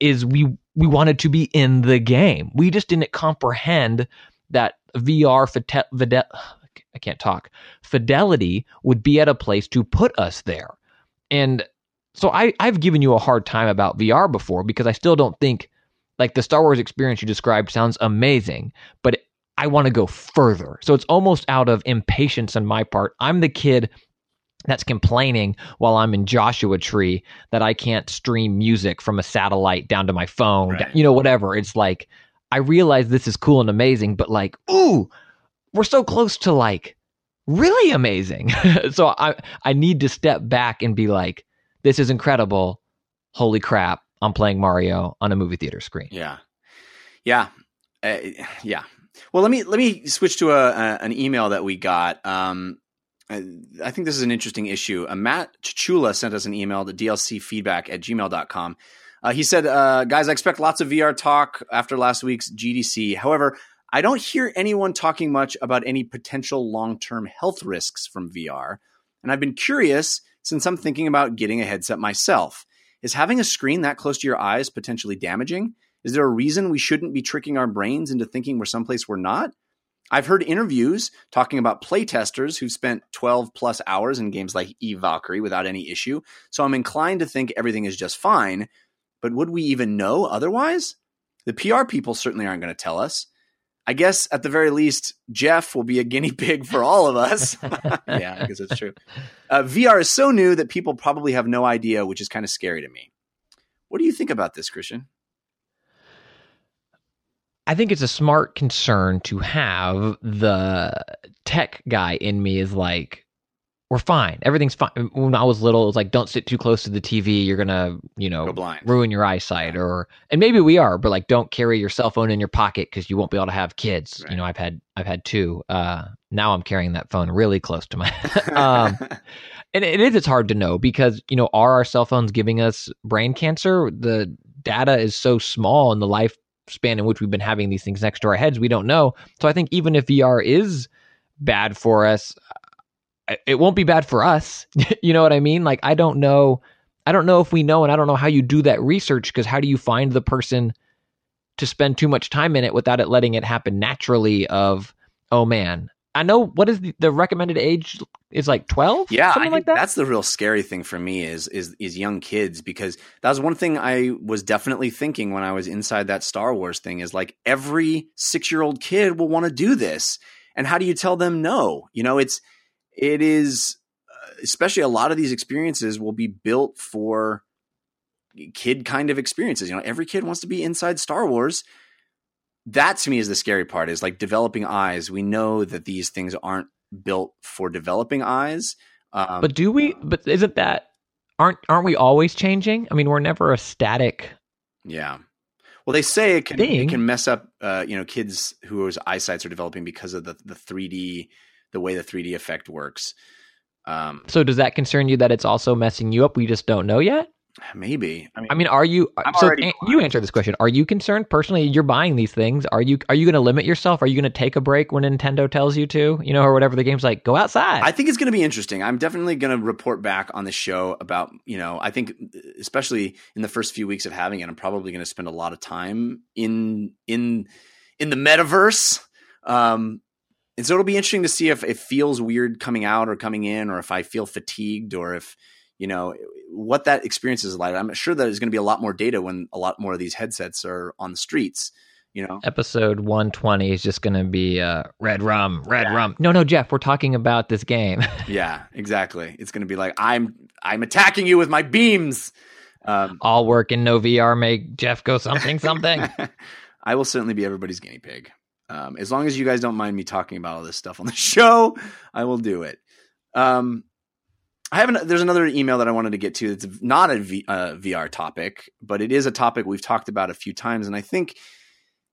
is we we wanted to be in the game. We just didn't comprehend that VR fide- fide- I can't talk. Fidelity would be at a place to put us there. And so I, I've given you a hard time about VR before because I still don't think like the Star Wars experience you described sounds amazing, but I want to go further. So it's almost out of impatience on my part. I'm the kid that's complaining while I'm in Joshua Tree that I can't stream music from a satellite down to my phone, Right. you know, whatever. It's like, I realize this is cool and amazing, but like, ooh, we're so close to like really amazing. so I, I need to step back and be like, this is incredible. Holy crap. I'm playing Mario on a movie theater screen. Yeah, yeah, uh, yeah. Well, let me let me switch to a, a an email that we got. Um, I, think this is an interesting issue. Uh, Matt Chichula sent us an email to dlcfeedback at gmail.com. Uh, he said, uh, guys, I expect lots of VR talk after last week's GDC. However, I don't hear anyone talking much about any potential long term health risks from VR. And I've been curious since I'm thinking about getting a headset myself. Is having a screen that close to your eyes potentially damaging? Is there a reason we shouldn't be tricking our brains into thinking we're someplace we're not? I've heard interviews talking about playtesters who've spent 12 plus hours in games like Eve Valkyrie without any issue. So I'm inclined to think everything is just fine. But would we even know otherwise? The PR people certainly aren't going to tell us. I guess at the very least, Jeff will be a guinea pig for all of us. yeah, I guess it's true. Uh, VR is so new that people probably have no idea, which is kind of scary to me. What do you think about this, Christian? I think it's a smart concern to have. The tech guy in me is like, we're fine. Everything's fine. When I was little, it was like, don't sit too close to the TV. You're gonna, you know, blind. ruin your eyesight. Or and maybe we are, but like, don't carry your cell phone in your pocket because you won't be able to have kids. Right. You know, I've had I've had two. Uh, now I'm carrying that phone really close to my. um, and it is it's hard to know because you know are our cell phones giving us brain cancer the data is so small in the lifespan in which we've been having these things next to our heads we don't know. So i think even if vr is bad for us it won't be bad for us. You know what i mean? Like i don't know i don't know if we know and i don't know how you do that research because how do you find the person to spend too much time in it without it letting it happen naturally of oh man i know what is the, the recommended age is like 12 Yeah, something I like think that that's the real scary thing for me is is is young kids because that was one thing I was definitely thinking when I was inside that Star Wars thing is like every 6-year-old kid will want to do this. And how do you tell them no? You know, it's it is uh, especially a lot of these experiences will be built for kid kind of experiences. You know, every kid wants to be inside Star Wars. That to me is the scary part is like developing eyes. We know that these things aren't built for developing eyes. Um, But do we? But isn't that aren't aren't we always changing? I mean, we're never a static. yeah. Well, they say it can Thing. it can mess up, uh, you know, kids whose eyesights are developing because of the the three D, the way the three D effect works. Um, So does that concern you that it's also messing you up? We just don't know yet. Maybe. I mean, I mean, are you? I'm so an- you answer this question. Are you concerned personally? You're buying these things. Are you? Are you going to limit yourself? Are you going to take a break when Nintendo tells you to? You know, or whatever the game's like. Go outside. I think it's going to be interesting. I'm definitely going to report back on the show about, you know, I think especially in the first few weeks of having it, I'm probably going to spend a lot of time in in in the metaverse. Um and so it'll be interesting to see if it feels weird coming out or coming in or if I feel fatigued or if you know what that experience is like. I'm sure that there's going to be a lot more data when a lot more of these headsets are on the streets, you know. Episode 120 is just going to be uh, red rum, red Yeah. rum. No, no, Jeff, we're talking about this game. Yeah, exactly. It's going to be like I'm I'm attacking you with my beams. Um, All work and no VR make Jeff go something something. I will certainly be everybody's guinea pig. Um, as long as you guys don't mind me talking about all this stuff on the show, I will do it. Um, I have an, there's another email that I wanted to get to. It's not a v, uh, VR topic, but it is a topic we've talked about a few times, and I think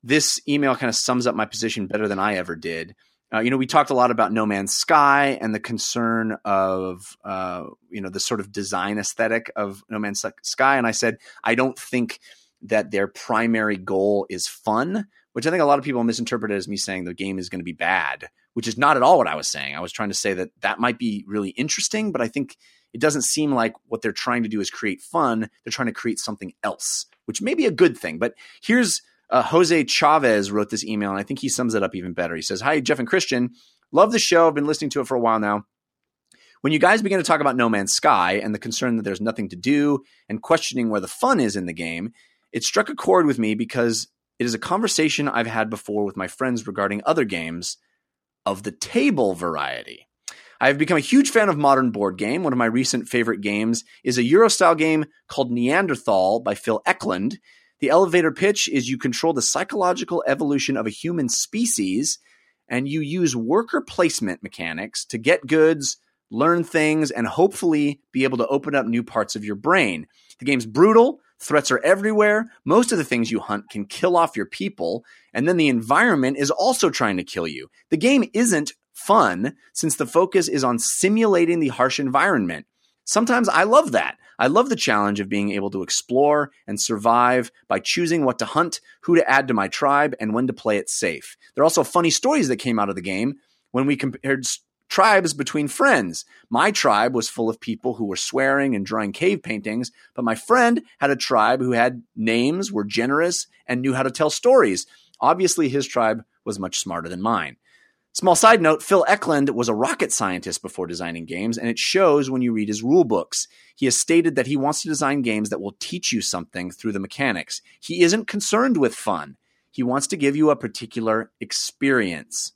this email kind of sums up my position better than I ever did. Uh, you know, we talked a lot about No Man's Sky and the concern of, uh, you know, the sort of design aesthetic of No Man's Sky. And I said, I don't think that their primary goal is fun, which I think a lot of people misinterpreted as me saying the game is going to be bad, which is not at all what I was saying. I was trying to say that that might be really interesting, but I think it doesn't seem like what they're trying to do is create fun. They're trying to create something else, which may be a good thing. But here's uh, Jose Chavez wrote this email, and I think he sums it up even better. He says, Hi, Jeff and Christian. Love the show. I've been listening to it for a while now. When you guys begin to talk about No Man's Sky and the concern that there's nothing to do and questioning where the fun is in the game, it struck a chord with me because it is a conversation I've had before with my friends regarding other games of the table variety. I have become a huge fan of modern board game. One of my recent favorite games is a Euro style game called Neanderthal by Phil Eklund. The elevator pitch is you control the psychological evolution of a human species and you use worker placement mechanics to get goods, learn things, and hopefully be able to open up new parts of your brain. The game's brutal. Threats are everywhere. Most of the things you hunt can kill off your people, and then the environment is also trying to kill you. The game isn't fun since the focus is on simulating the harsh environment. Sometimes I love that. I love the challenge of being able to explore and survive by choosing what to hunt, who to add to my tribe, and when to play it safe. There are also funny stories that came out of the game when we compared tribes between friends. My tribe was full of people who were swearing and drawing cave paintings, but my friend had a tribe who had names, were generous, and knew how to tell stories. Obviously, his tribe was much smarter than mine. Small side note Phil Eklund was a rocket scientist before designing games, and it shows when you read his rule books. He has stated that he wants to design games that will teach you something through the mechanics. He isn't concerned with fun, he wants to give you a particular experience.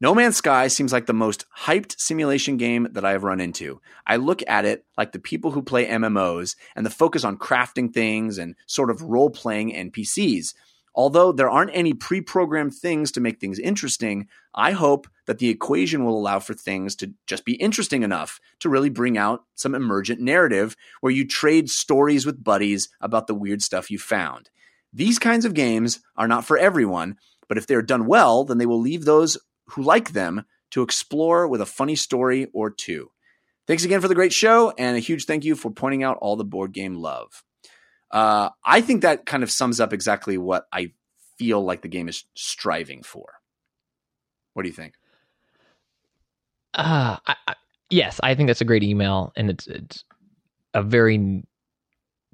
No Man's Sky seems like the most hyped simulation game that I have run into. I look at it like the people who play MMOs and the focus on crafting things and sort of role playing NPCs. Although there aren't any pre programmed things to make things interesting, I hope that the equation will allow for things to just be interesting enough to really bring out some emergent narrative where you trade stories with buddies about the weird stuff you found. These kinds of games are not for everyone, but if they're done well, then they will leave those who like them to explore with a funny story or two. Thanks again for the great show, and a huge thank you for pointing out all the board game love. Uh, I think that kind of sums up exactly what I feel like the game is striving for. What do you think? Uh, I, I, yes, I think that's a great email, and it's it's a very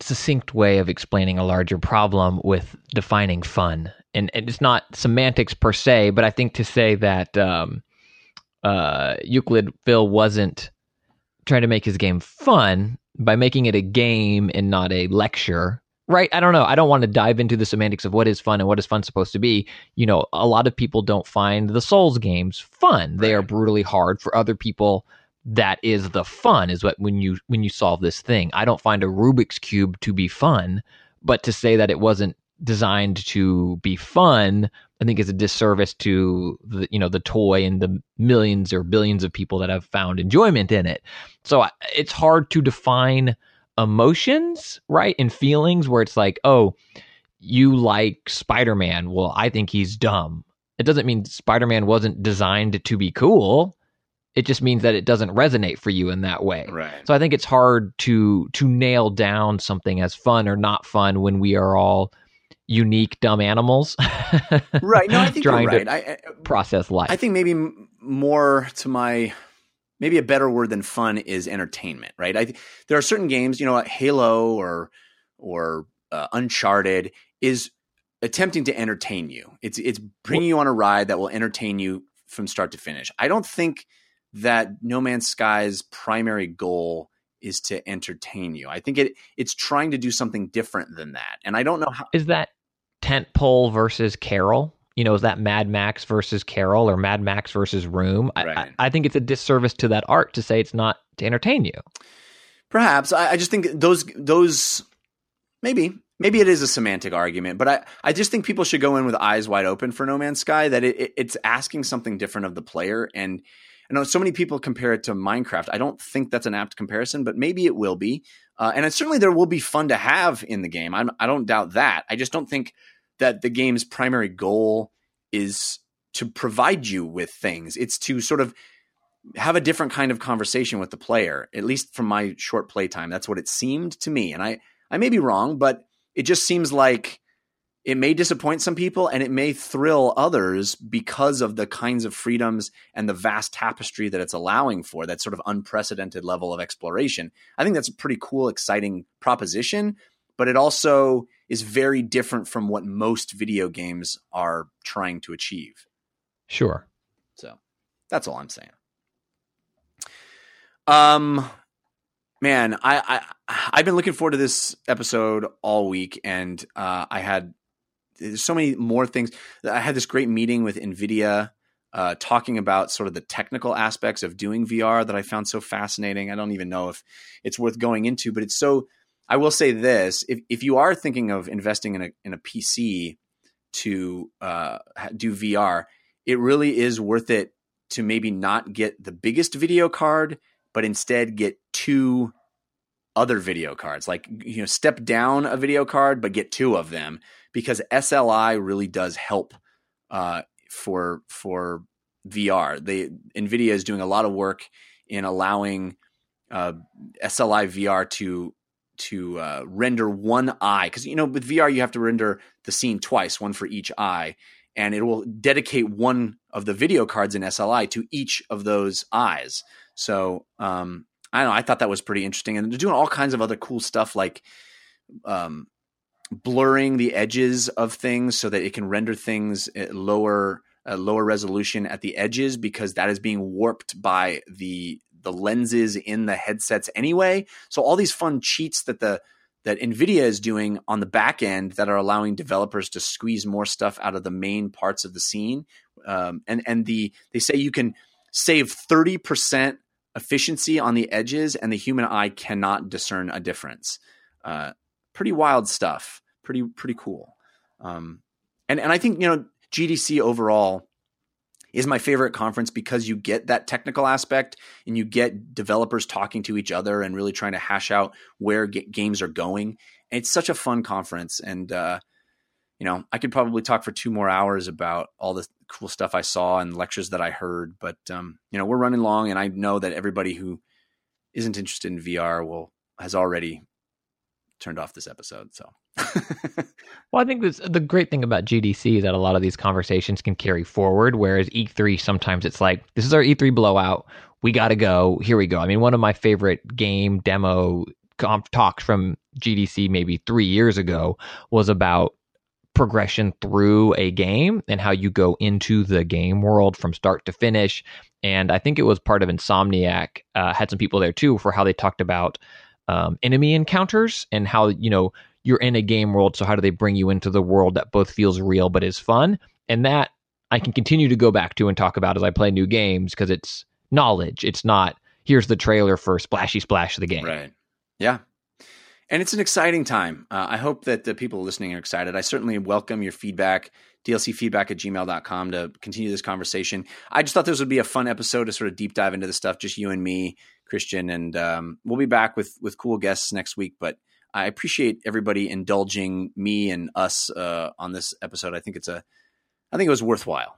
succinct way of explaining a larger problem with defining fun. And, and it's not semantics per se, but I think to say that um, uh, Euclid Phil wasn't trying to make his game fun by making it a game and not a lecture right? I don't know. I don't want to dive into the semantics of what is fun and what is fun supposed to be. You know a lot of people don't find the souls games fun. They are brutally hard for other people. That is the fun is what when you when you solve this thing. I don't find a rubik's cube to be fun but to say that it wasn't designed to be fun i think is a disservice to the you know the toy and the millions or billions of people that have found enjoyment in it so it's hard to define emotions right and feelings where it's like oh you like spider-man well i think he's dumb it doesn't mean spider-man wasn't designed to be cool it just means that it doesn't resonate for you in that way. Right. So I think it's hard to to nail down something as fun or not fun when we are all unique dumb animals. right. No, I think trying you're right. to I, I, process life. I think maybe more to my maybe a better word than fun is entertainment. Right. I there are certain games, you know, Halo or or uh, Uncharted is attempting to entertain you. It's it's bringing you on a ride that will entertain you from start to finish. I don't think that No Man's Sky's primary goal is to entertain you. I think it it's trying to do something different than that. And I don't know how Is that tentpole versus Carol? You know, is that Mad Max versus Carol or Mad Max versus Room? Right. I, I, think it's a disservice to that art to say it's not to entertain you. Perhaps. I, I just think those those maybe maybe it is a semantic argument, but I, I just think people should go in with eyes wide open for No Man's Sky. That it, it, it's asking something different of the player, and I know so many people compare it to Minecraft. I don't think that's an apt comparison, but maybe it will be. Uh, and it, certainly there will be fun to have in the game. I'm, I do not doubt that. I just don't think that the game's primary goal is to provide you with things. It's to sort of have a different kind of conversation with the player. At least from my short playtime, that's what it seemed to me. And I I may be wrong, but it just seems like it may disappoint some people and it may thrill others because of the kinds of freedoms and the vast tapestry that it's allowing for that sort of unprecedented level of exploration. I think that's a pretty cool, exciting proposition, but it also is very different from what most video games are trying to achieve. Sure. So that's all I'm saying. Um, man, I, I I've been looking forward to this episode all week, and uh, I had there's so many more things. I had this great meeting with Nvidia. Uh, talking about sort of the technical aspects of doing VR that I found so fascinating. I don't even know if it's worth going into, but it's so. I will say this: if if you are thinking of investing in a in a PC to uh, do VR, it really is worth it to maybe not get the biggest video card, but instead get two other video cards. Like you know, step down a video card, but get two of them because SLI really does help uh, for for VR. They Nvidia is doing a lot of work in allowing uh, SLI VR to to uh, render one eye because you know with VR you have to render the scene twice, one for each eye, and it will dedicate one of the video cards in SLI to each of those eyes. So um, I don't know. I thought that was pretty interesting, and they're doing all kinds of other cool stuff like um, blurring the edges of things so that it can render things at lower uh, lower resolution at the edges because that is being warped by the the lenses in the headsets anyway. So all these fun cheats that the that Nvidia is doing on the back end that are allowing developers to squeeze more stuff out of the main parts of the scene. Um, and and the they say you can save thirty percent efficiency on the edges, and the human eye cannot discern a difference. Uh, pretty wild stuff. Pretty pretty cool. Um, and and I think you know GDC overall is my favorite conference because you get that technical aspect and you get developers talking to each other and really trying to hash out where games are going. And it's such a fun conference, and uh, you know I could probably talk for two more hours about all the cool stuff I saw and lectures that I heard. But um, you know we're running long, and I know that everybody who isn't interested in VR will has already turned off this episode. So. well, I think this, the great thing about GDC is that a lot of these conversations can carry forward, whereas E3 sometimes it's like, this is our E3 blowout. We got to go. Here we go. I mean, one of my favorite game demo comp- talks from GDC maybe three years ago was about progression through a game and how you go into the game world from start to finish. And I think it was part of Insomniac, uh, had some people there too for how they talked about um, enemy encounters and how you know you're in a game world. So how do they bring you into the world that both feels real but is fun? And that I can continue to go back to and talk about as I play new games because it's knowledge. It's not here's the trailer for splashy splash the game. Right. Yeah. And it's an exciting time. Uh, I hope that the people listening are excited. I certainly welcome your feedback, dlcfeedback at gmail.com to continue this conversation. I just thought this would be a fun episode to sort of deep dive into the stuff, just you and me, Christian, and um, we'll be back with with cool guests next week. But I appreciate everybody indulging me and us uh, on this episode. I think it's a, I think it was worthwhile.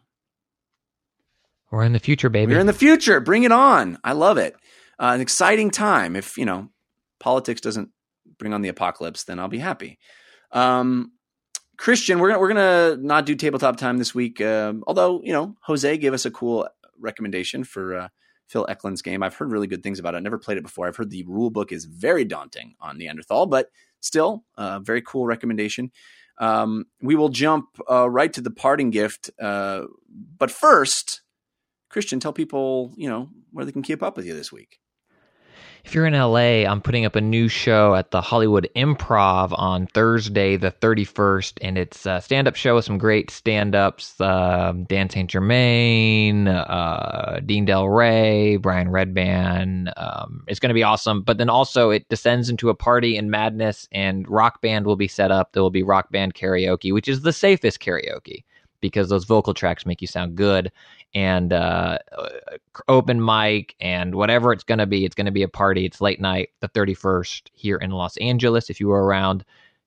We're in the future, baby. We're in the future. Bring it on. I love it. Uh, an exciting time. If you know politics doesn't bring on the apocalypse, then I'll be happy. Um, Christian, we're gonna we're gonna not do tabletop time this week. Um, although you know Jose gave us a cool recommendation for uh, Phil Eklund's game. I've heard really good things about it. I've never played it before. I've heard the rule book is very daunting on Neanderthal, but still, a uh, very cool recommendation. Um, we will jump uh, right to the parting gift. Uh, but first, Christian, tell people, you know, where they can keep up with you this week if you're in LA, I'm putting up a new show at the Hollywood Improv on Thursday, the 31st, and it's a stand up show with some great stand ups uh, Dan St. Germain, uh, Dean Delray, Brian Redban. Um, it's going to be awesome. But then also, it descends into a party in madness, and rock band will be set up. There will be rock band karaoke, which is the safest karaoke because those vocal tracks make you sound good and uh, open mic and whatever it's going to be. It's going to be a party. It's late night, the 31st here in Los Angeles. If you are around,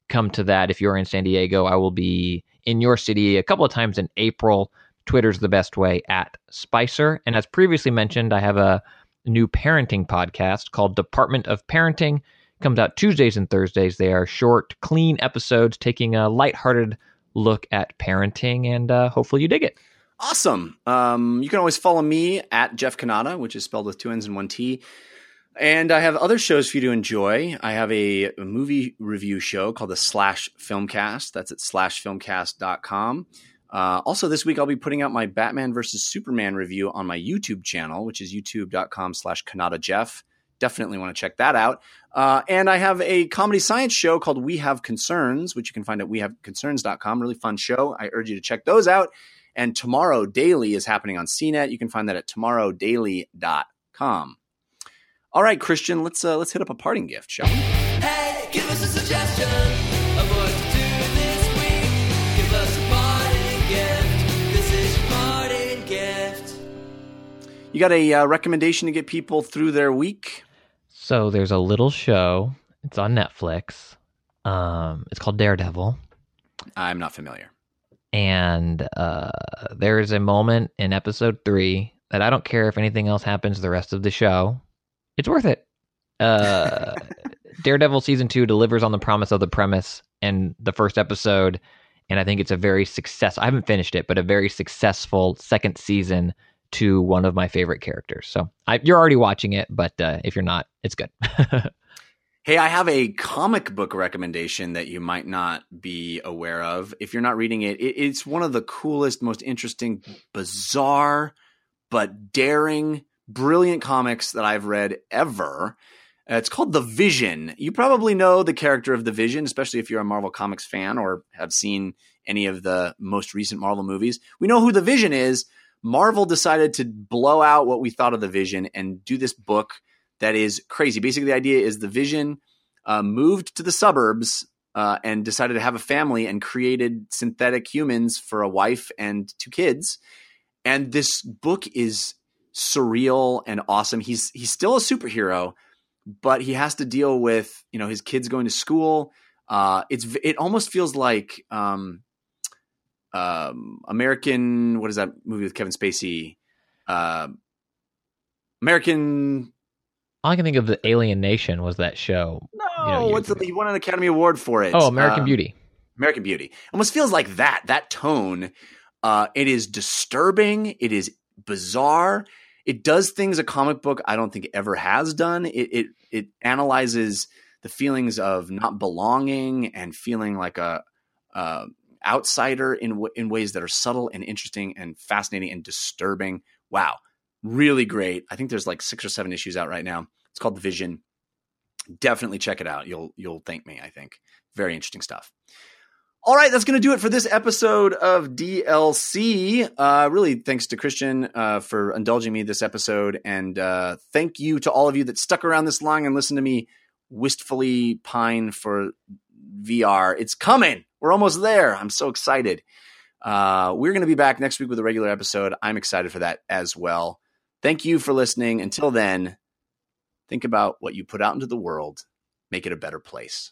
come to that. If you're in San Diego, I will be in your city a couple of times in April Twitter's the best way at Spicer. And as previously mentioned, I have a new parenting podcast called Department of Parenting. It comes out Tuesdays and Thursdays. They are short, clean episodes taking a lighthearted look at parenting, and uh, hopefully you dig it. Awesome. Um, you can always follow me at Jeff Cannata, which is spelled with two N's and one T. And I have other shows for you to enjoy. I have a, movie review show called the Slash Filmcast. That's at slashfilmcast.com. Uh, also, this week I'll be putting out my Batman versus Superman review on my YouTube channel, which is youtube.com slash Cannata Jeff. Definitely want to check that out. Uh, and I have a comedy science show called We Have Concerns, which you can find at wehaveconcerns.com. Really fun show. I urge you to check those out. And Tomorrow Daily is happening on CNET. You can find that at tomorrowdaily.com. All right, Christian, let's uh, let's hit up a parting gift, shall we? Hey, give us a suggestion of what to do this week. Give us a parting gift. This is your parting gift. You got a uh, recommendation to get people through their week? So there's a little show. It's on Netflix. Um, it's called Daredevil. I'm not familiar. and uh, there is a moment in episode three that I don't care if anything else happens the rest of the show. It's worth it. Uh, Daredevil season two delivers on the promise of the premise in the first episode, and I think it's a very success. I haven't finished it, but a very successful second season to one of my favorite characters. So I, you're already watching it, but uh, if you're not, it's good. Hey, I have a comic book recommendation that you might not be aware of. If you're not reading it, it it's one of the coolest, most interesting, bizarre, but daring, brilliant comics that I've read ever. Uh, it's called The Vision. You probably know the character of The Vision, especially if you're a Marvel Comics fan or have seen any of the most recent Marvel movies. We know who The Vision is. Marvel decided to blow out what we thought of The Vision and do this book that is crazy. Basically, the idea is the Vision uh, moved to the suburbs uh, and decided to have a family and created synthetic humans for a wife and two kids. And this book is surreal and awesome. He's he's still a superhero, but he has to deal with you know his kids going to school. Uh, it's it almost feels like um, um, American. What is that movie with Kevin Spacey? Uh, American All I can think of the Alien Nation was that show. No, You know, what's the, he won an Academy Award for it. Oh, American Um, Beauty. American Beauty. Almost feels like that. That tone. Uh, it is disturbing. It is bizarre. It does things a comic book I don't think ever has done. It it it analyzes the feelings of not belonging and feeling like a, uh outsider in w- in ways that are subtle and interesting and fascinating and disturbing. Wow, really great. I think there's like six or seven issues out right now. It's called The Vision. Definitely check it out. You'll you'll thank me. I think very interesting stuff. All right, that's going to do it for this episode of DLC. Uh, really, thanks to Christian uh, for indulging me this episode, and uh, thank you to all of you that stuck around this long and listened to me wistfully pine for VR. It's coming. We're almost there. I'm so excited. Uh, we're going to be back next week with a regular episode. I'm excited for that as well. Thank you for listening. Until then, think about what you put out into the world. Make it a better place.